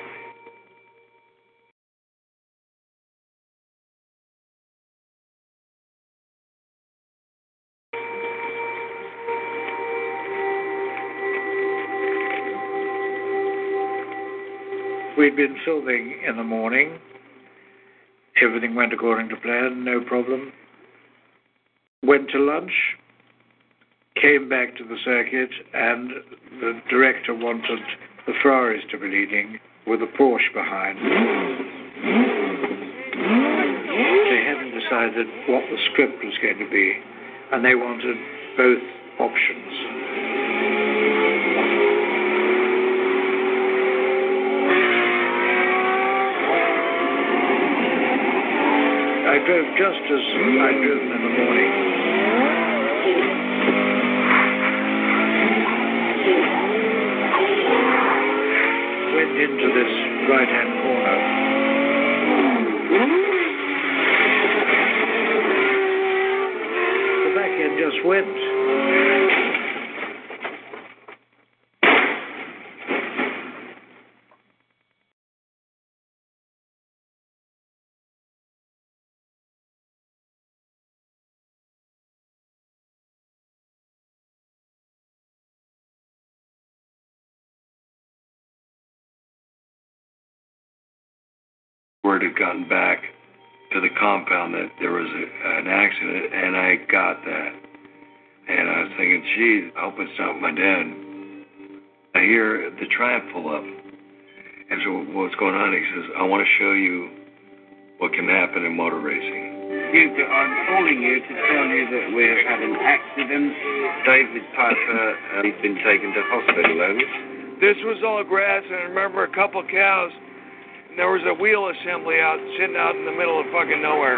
We'd been filming in the morning. Everything went according to plan, no problem. Went to lunch, came back to the circuit, and the director wanted the Ferraris to be leading with a Porsche behind. They hadn't decided what the script was going to be, and they wanted both options. Drove just as I'd driven in the morning. Went into this right hand corner. The back end just went. Word had gotten back to the compound that there was a, an accident, and I got that. And I was thinking, geez, I hope it's not my dad. I hear the Triumph pull up. And so what's going on? He says, I want to show you what can happen in motor racing. Duke, I'm calling you to tell you that we've had an accident. David Piper uh, he's been taken to hospital, over. This was all grass, and I remember a couple cows. And there was a wheel assembly out sitting out in the middle of fucking nowhere.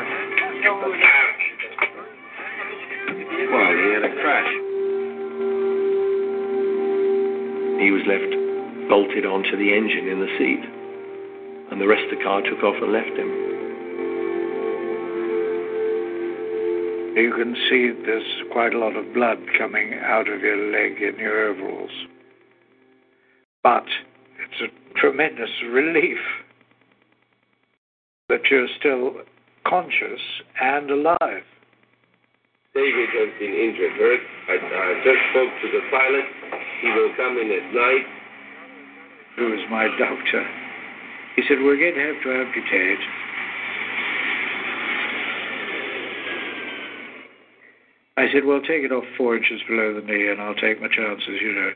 Well, he had a crash. He was left bolted onto the engine in the seat, and the rest of the car took off and left him. You can see there's quite a lot of blood coming out of your leg in your overalls. But it's a tremendous relief that you're still conscious and alive. David has been injured, hurt. I, I just spoke to the pilot. He will come in at night. Who is my doctor? He said, We're going to have to amputate. I said, Well, take it off four inches below the knee and I'll take my chances, you know.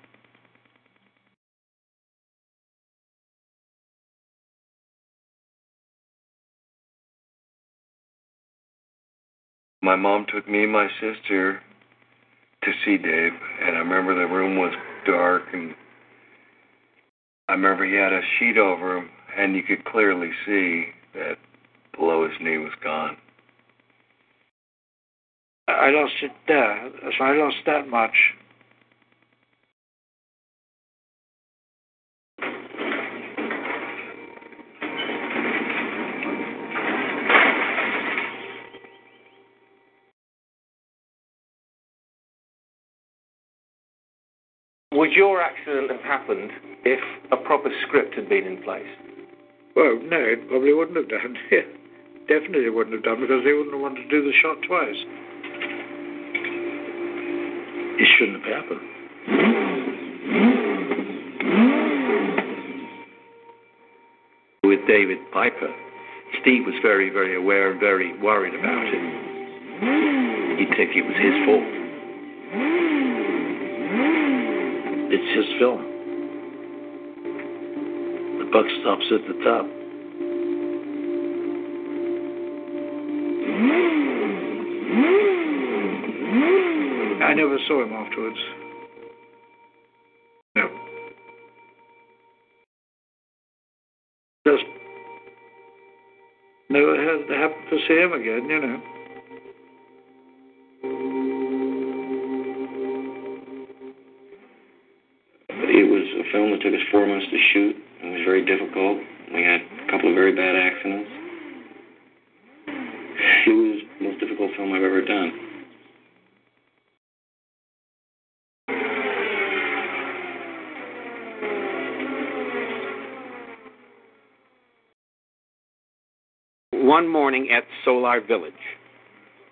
My mom took me and my sister to see Dave, and I remember the room was dark, and I remember he had a sheet over him, and you could clearly see that below his knee was gone. I lost it there, so I lost that much. Would your accident have happened if a proper script had been in place? Well, no, it probably wouldn't have done. Definitely wouldn't have done because they wouldn't have wanted to do the shot twice. It shouldn't have happened. With David Piper, Steve was very, very aware and very worried about it. He'd think it was his fault. It's his film. The buck stops at the top. I never saw him afterwards. No. Just never had happened to see him again, you know. That took us four months to shoot. It was very difficult. We had a couple of very bad accidents. It was the most difficult film I've ever done. One morning at Solar Village,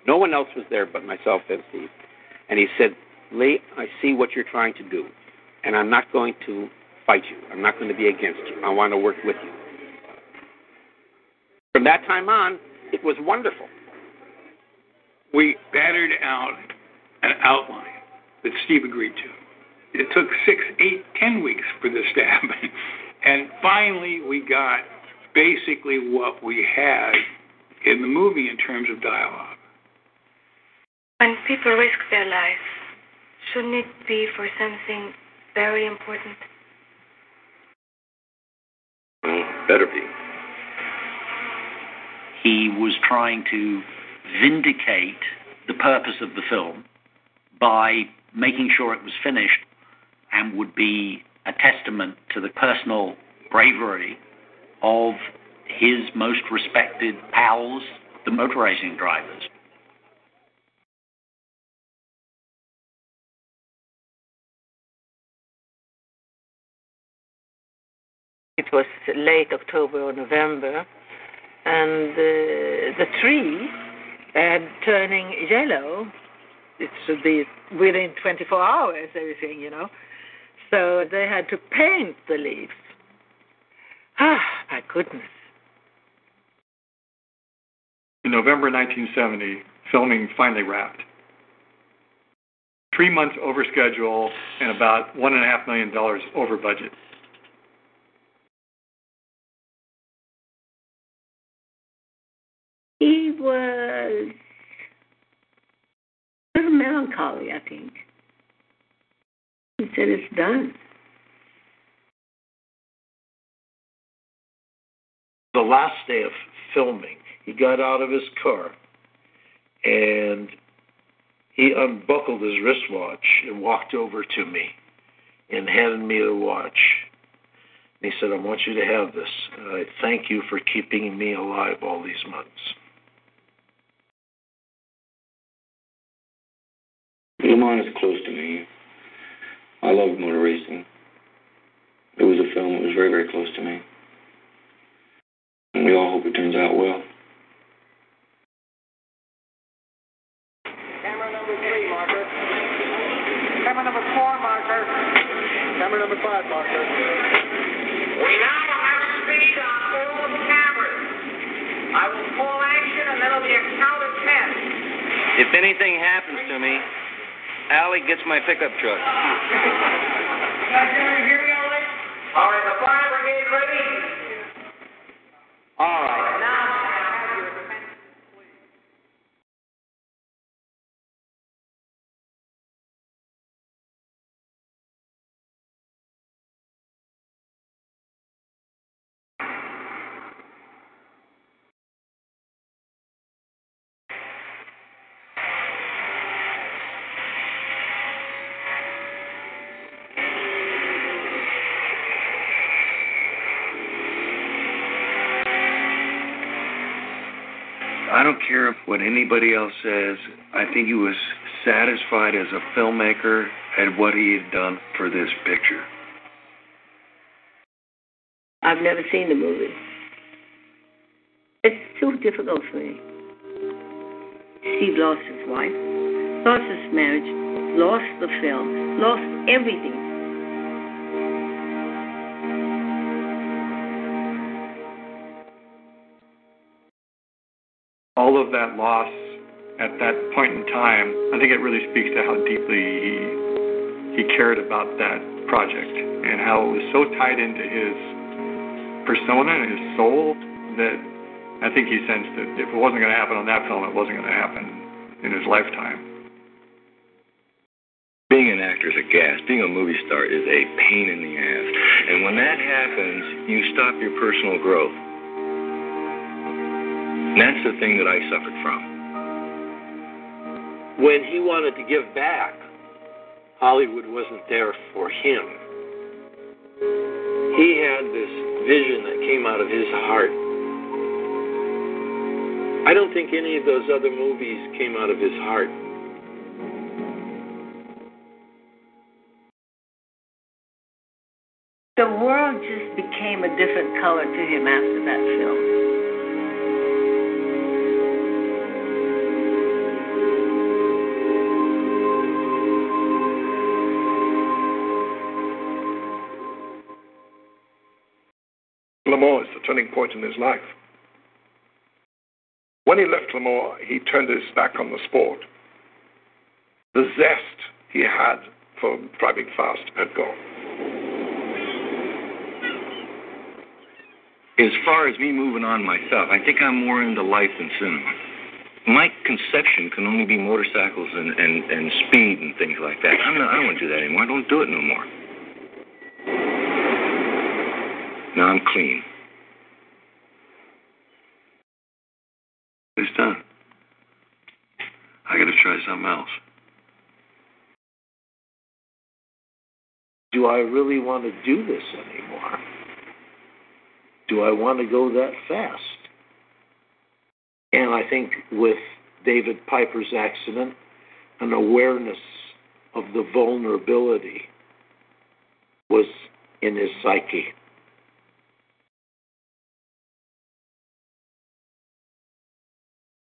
no one else was there but myself and Steve. And he said, Lee, I see what you're trying to do, and I'm not going to fight you. I'm not going to be against you. I want to work with you. From that time on, it was wonderful. We battered out an outline that Steve agreed to. It took six, eight, ten weeks for this to happen. And finally, we got basically what we had in the movie in terms of dialogue. When people risk their lives, shouldn't it be for something very important? Well, better be. He was trying to vindicate the purpose of the film by making sure it was finished and would be a testament to the personal bravery of his most respected pals, the motor racing drivers. It was late October or November, and uh, the tree had turning yellow. It should be within 24 hours, everything, you know. So they had to paint the leaves. Ah, my goodness. In November 1970, filming finally wrapped. Three months over schedule and about one and a half million dollars over budget. Was a little melancholy, I think. He said it's done. The last day of filming, he got out of his car and he unbuckled his wristwatch and walked over to me and handed me the watch. And he said, I want you to have this. And I thank you for keeping me alive all these months. Le Mans is close to me. I love motor racing. It was a film that was very, very close to me. And we all hope it turns out well. Camera number three, marker. Camera number four, marker. Camera number five, marker. We now have speed on all cameras. I will call action and then it'll be a count of ten. If anything happens to me, Allie gets my pickup truck. You guys hear me all right? All right, the fire brigade ready? All right, now don't care what anybody else says. I think he was satisfied as a filmmaker at what he had done for this picture. I've never seen the movie. It's too difficult for me. Steve lost his wife, lost his marriage, lost the film, lost everything. That loss at that point in time, I think it really speaks to how deeply he he cared about that project and how it was so tied into his persona and his soul that I think he sensed that if it wasn't going to happen on that film, it wasn't going to happen in his lifetime. Being an actor is a gas. Being a movie star is a pain in the ass. And when that happens, you stop your personal growth. And that's the thing that I suffered from. When he wanted to give back, Hollywood wasn't there for him. He had this vision that came out of his heart. I don't think any of those other movies came out of his heart. The world just became a different color to him after that film. Le is the turning point in his life. When he left Le he turned his back on the sport. The zest he had for driving fast had gone. As far as me moving on myself, I think I'm more into life than cinema. My conception can only be motorcycles and, and, and speed and things like that. I'm not, I don't want to do that anymore. I don't do it no more. Now I'm clean. It's done. I got to try something else. Do I really want to do this anymore? Do I want to go that fast? And I think with David Piper's accident, an awareness of the vulnerability was in his psyche.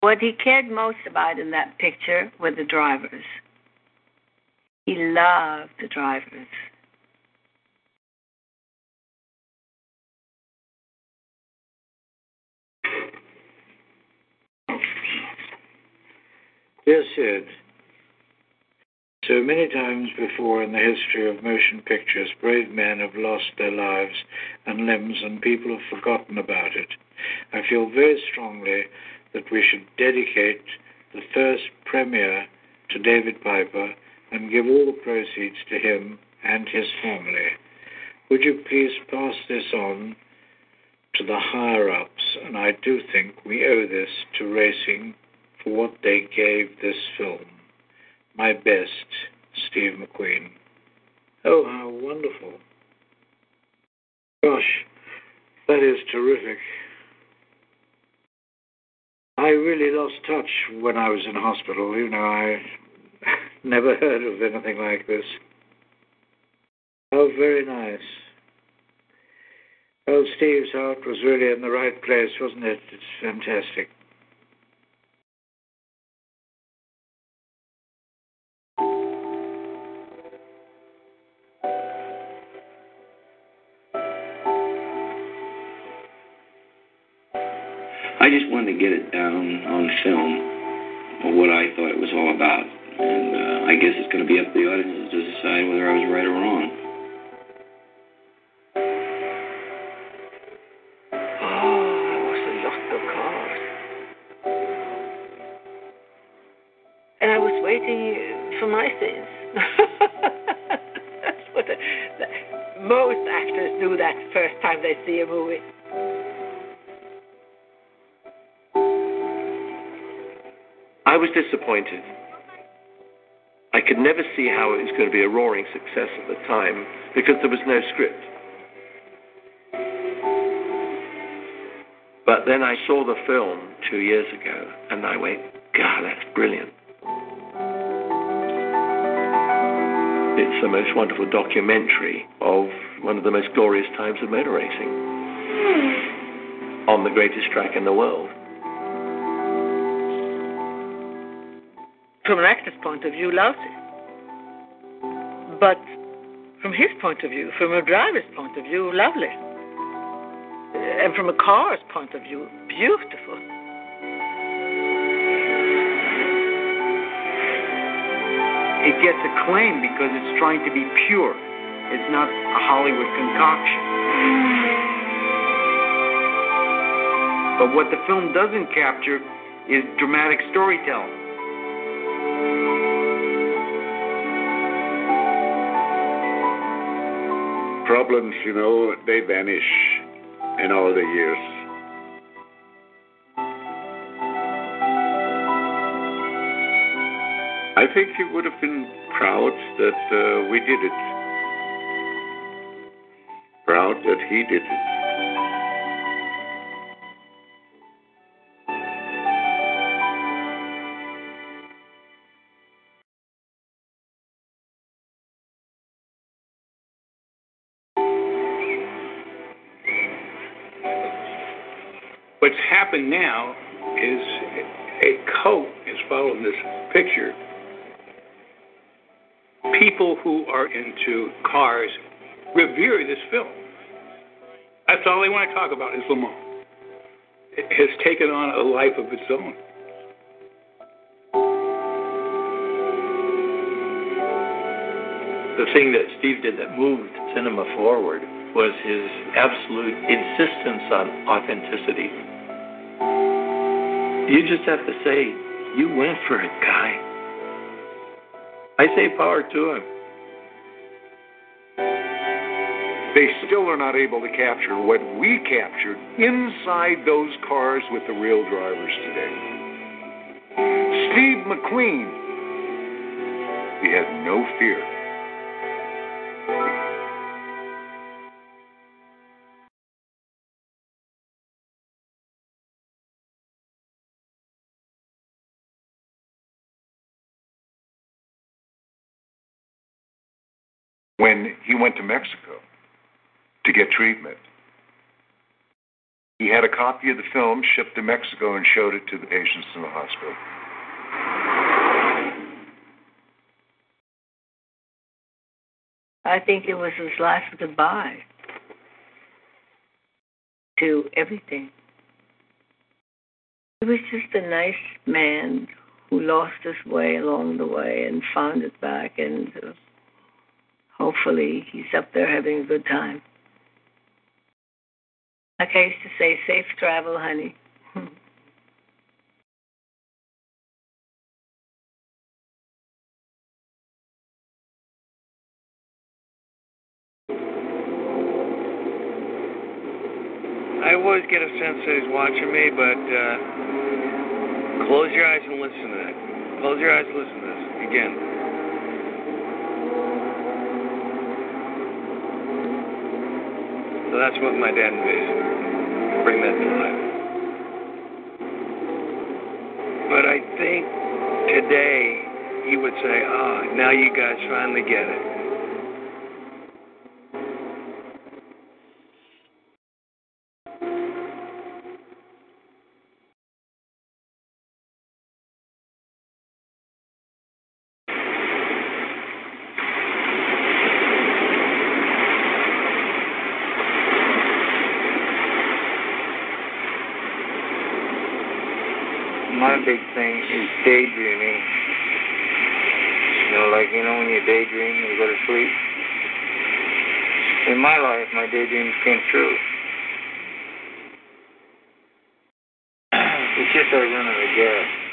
What he cared most about in that picture were the drivers. He loved the drivers. Dear Sid, so many times before in the history of motion pictures, brave men have lost their lives and limbs, and people have forgotten about it. I feel very strongly that we should dedicate the first premiere to David Piper and give all the proceeds to him and his family. Would you please pass this on to the higher ups? And I do think we owe this to racing for what they gave this film. My best, Steve McQueen. Oh, how wonderful. Gosh, that is terrific. I really lost touch when I was in hospital. You know, I never heard of anything like this. Oh, very nice. Oh, Steve's heart was really in the right place, wasn't it? It's fantastic. I just wanted to get it down on film, what I thought it was all about. And uh, I guess it's going to be up to the audience to decide whether I was right or wrong. Oh, waiting for my scenes. That's what the, the, most actors do that first time they see a movie. I was disappointed. I could never see how it was going to be a roaring success at the time because there was no script. But then I saw the film two years ago and I went, God, that's brilliant. It's the most wonderful documentary of one of the most glorious times of motor racing on the greatest track in the world. From an actor's point of view, lousy. But from his point of view, from a driver's point of view, lovely. And from a car's point of view, beautiful. It gets acclaim because it's trying to be pure. It's not a Hollywood concoction. But what the film doesn't capture is dramatic storytelling. Problems, you know, they vanish in all the years. I think he would have been proud that uh, we did it. Proud that he did it. Now is a cult is following this picture. People who are into cars revere this film. That's all they want to talk about is Le Mans. It has taken on a life of its own. the thing that Steve did that moved cinema forward was his absolute insistence on authenticity. You just have to say, you went for it, guy. I say power to him. They still are not able to capture what we captured inside those cars with the real drivers today. Steve McQueen, he had no fear. When he went to Mexico to get treatment. He had a copy of the film shipped to Mexico and showed it to the patients in the hospital. I think it was his last goodbye to everything. He was just a nice man who lost his way along the way and found it back, and uh, hopefully he's up there having a good time. Like I used to say, safe travel, honey. I always get a sense that he's watching me, but uh, close your eyes and listen to that. Close your eyes and listen to this again. That's what my dad envisioned. Bring that to life. But I think today he would say, ah, now you guys finally get it. my big thing is daydreaming. You know, like you know when you daydream and you go to sleep. In my life, my daydreams came true. It's just I run of gas.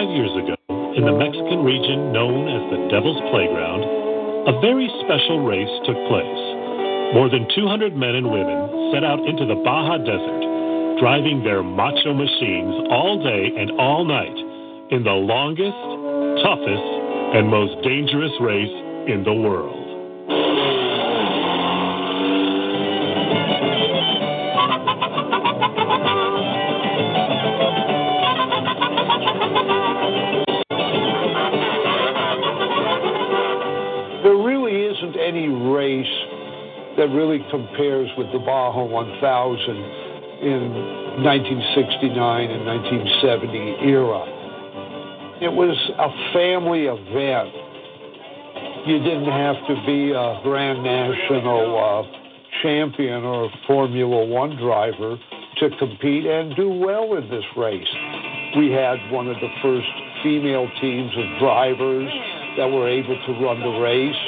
Forty-five years ago, in the Mexican region known as the Devil's Playground, a very special race took place. More than 200 men and women set out into the Baja Desert, driving their macho machines all day and all night in the longest, toughest, and most dangerous race in the world. Really compares with the Baja 1000 in 1969 and 1970 era. It was a family event. You didn't have to be a Grand National uh, champion or a Formula One driver to compete and do well in this race. We had one of the first female teams of drivers that were able to run the race,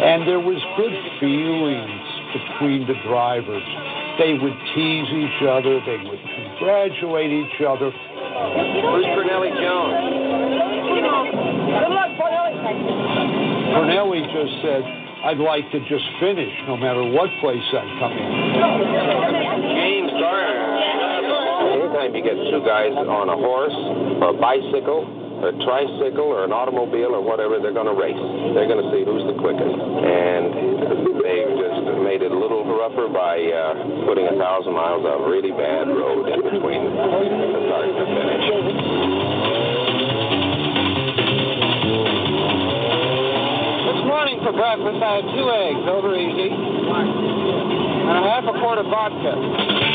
and there was good feelings between the drivers. They would tease each other, they would congratulate each other. Who's Parnelli Jones? Good luck, Parnelli just said, I'd like to just finish no matter what place I come in. James Garner. Anytime you get two guys on a horse or a bicycle a tricycle or an automobile or whatever, they're going to race. They're going to see who's the quickest. And they've just made it a little rougher by uh, putting a thousand miles of really bad road in between the start and the finish. This morning for breakfast, I had two eggs, over easy, and a half a quart of vodka.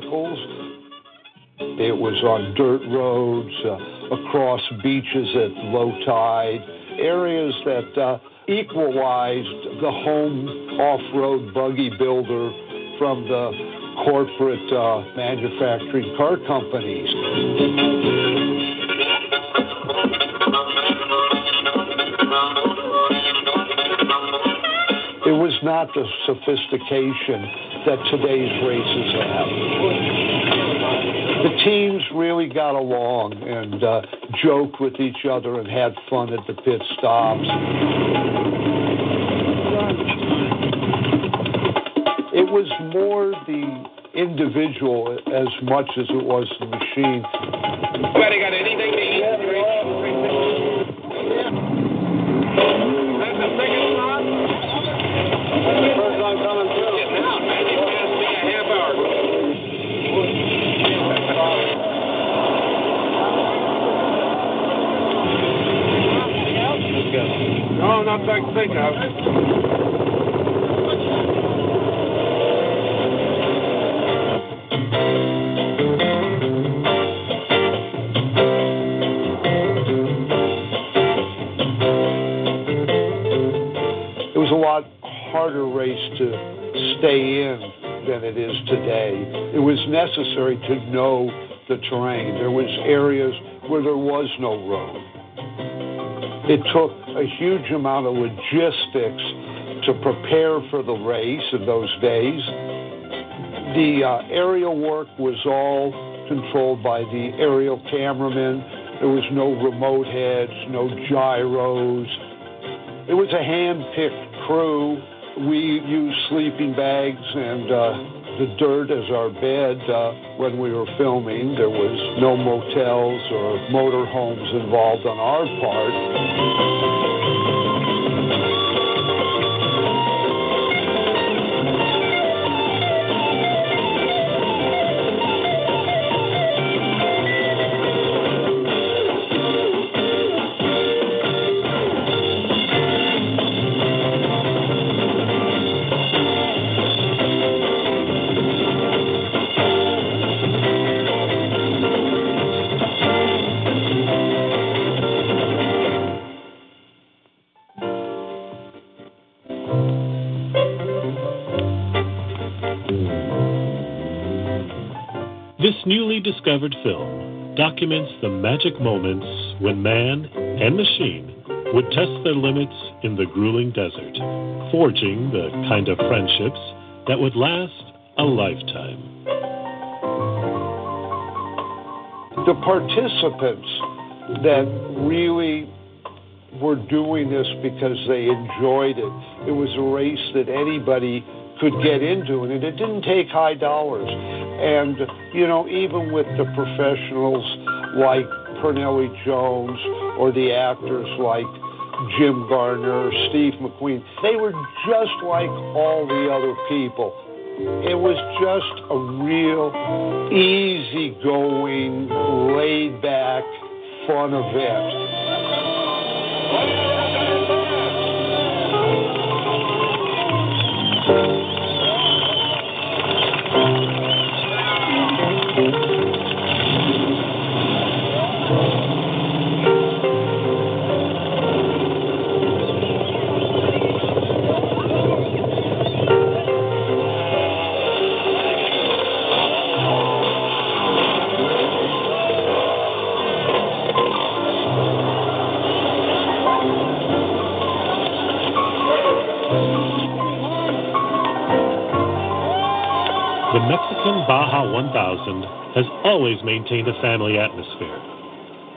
Vehicles. It was on dirt roads, uh, across beaches at low tide, areas that uh, equalized the home off road buggy builder from the corporate uh, manufacturing car companies. Not the sophistication that today's races have. The teams really got along and uh, joked with each other and had fun at the pit stops. It was more the individual as much as it was the machine. Anybody got anything to eat? That's No, not that think of. Stay in than it is today. It was necessary to know the terrain. There was areas where there was no road. It took a huge amount of logistics to prepare for the race in those days. The uh, aerial work was all controlled by the aerial cameraman. There was no remote heads, no gyros. It was a hand-picked crew. We used sleeping bags and uh, the dirt as our bed uh, when we were filming. There was no motels or motorhomes involved on our part. Discovered film documents the magic moments when man and machine would test their limits in the grueling desert, forging the kind of friendships that would last a lifetime. the participants that really were doing this because they enjoyed it. It was a race that anybody could get into, and it didn't take high dollars. And, you know, even with the professionals like Parnelli Jones or the actors like Jim Garner or Steve McQueen, they were just like all the other people. It was just a real easygoing, laid back, fun The always maintained a family atmosphere.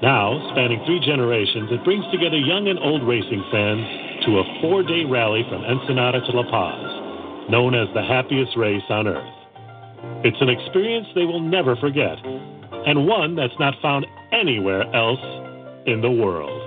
Now, spanning three generations, it brings together young and old racing fans to a four day rally from Ensenada to La Paz, known as the happiest race on earth. It's an experience they will never forget, and one that's not found anywhere else in the world.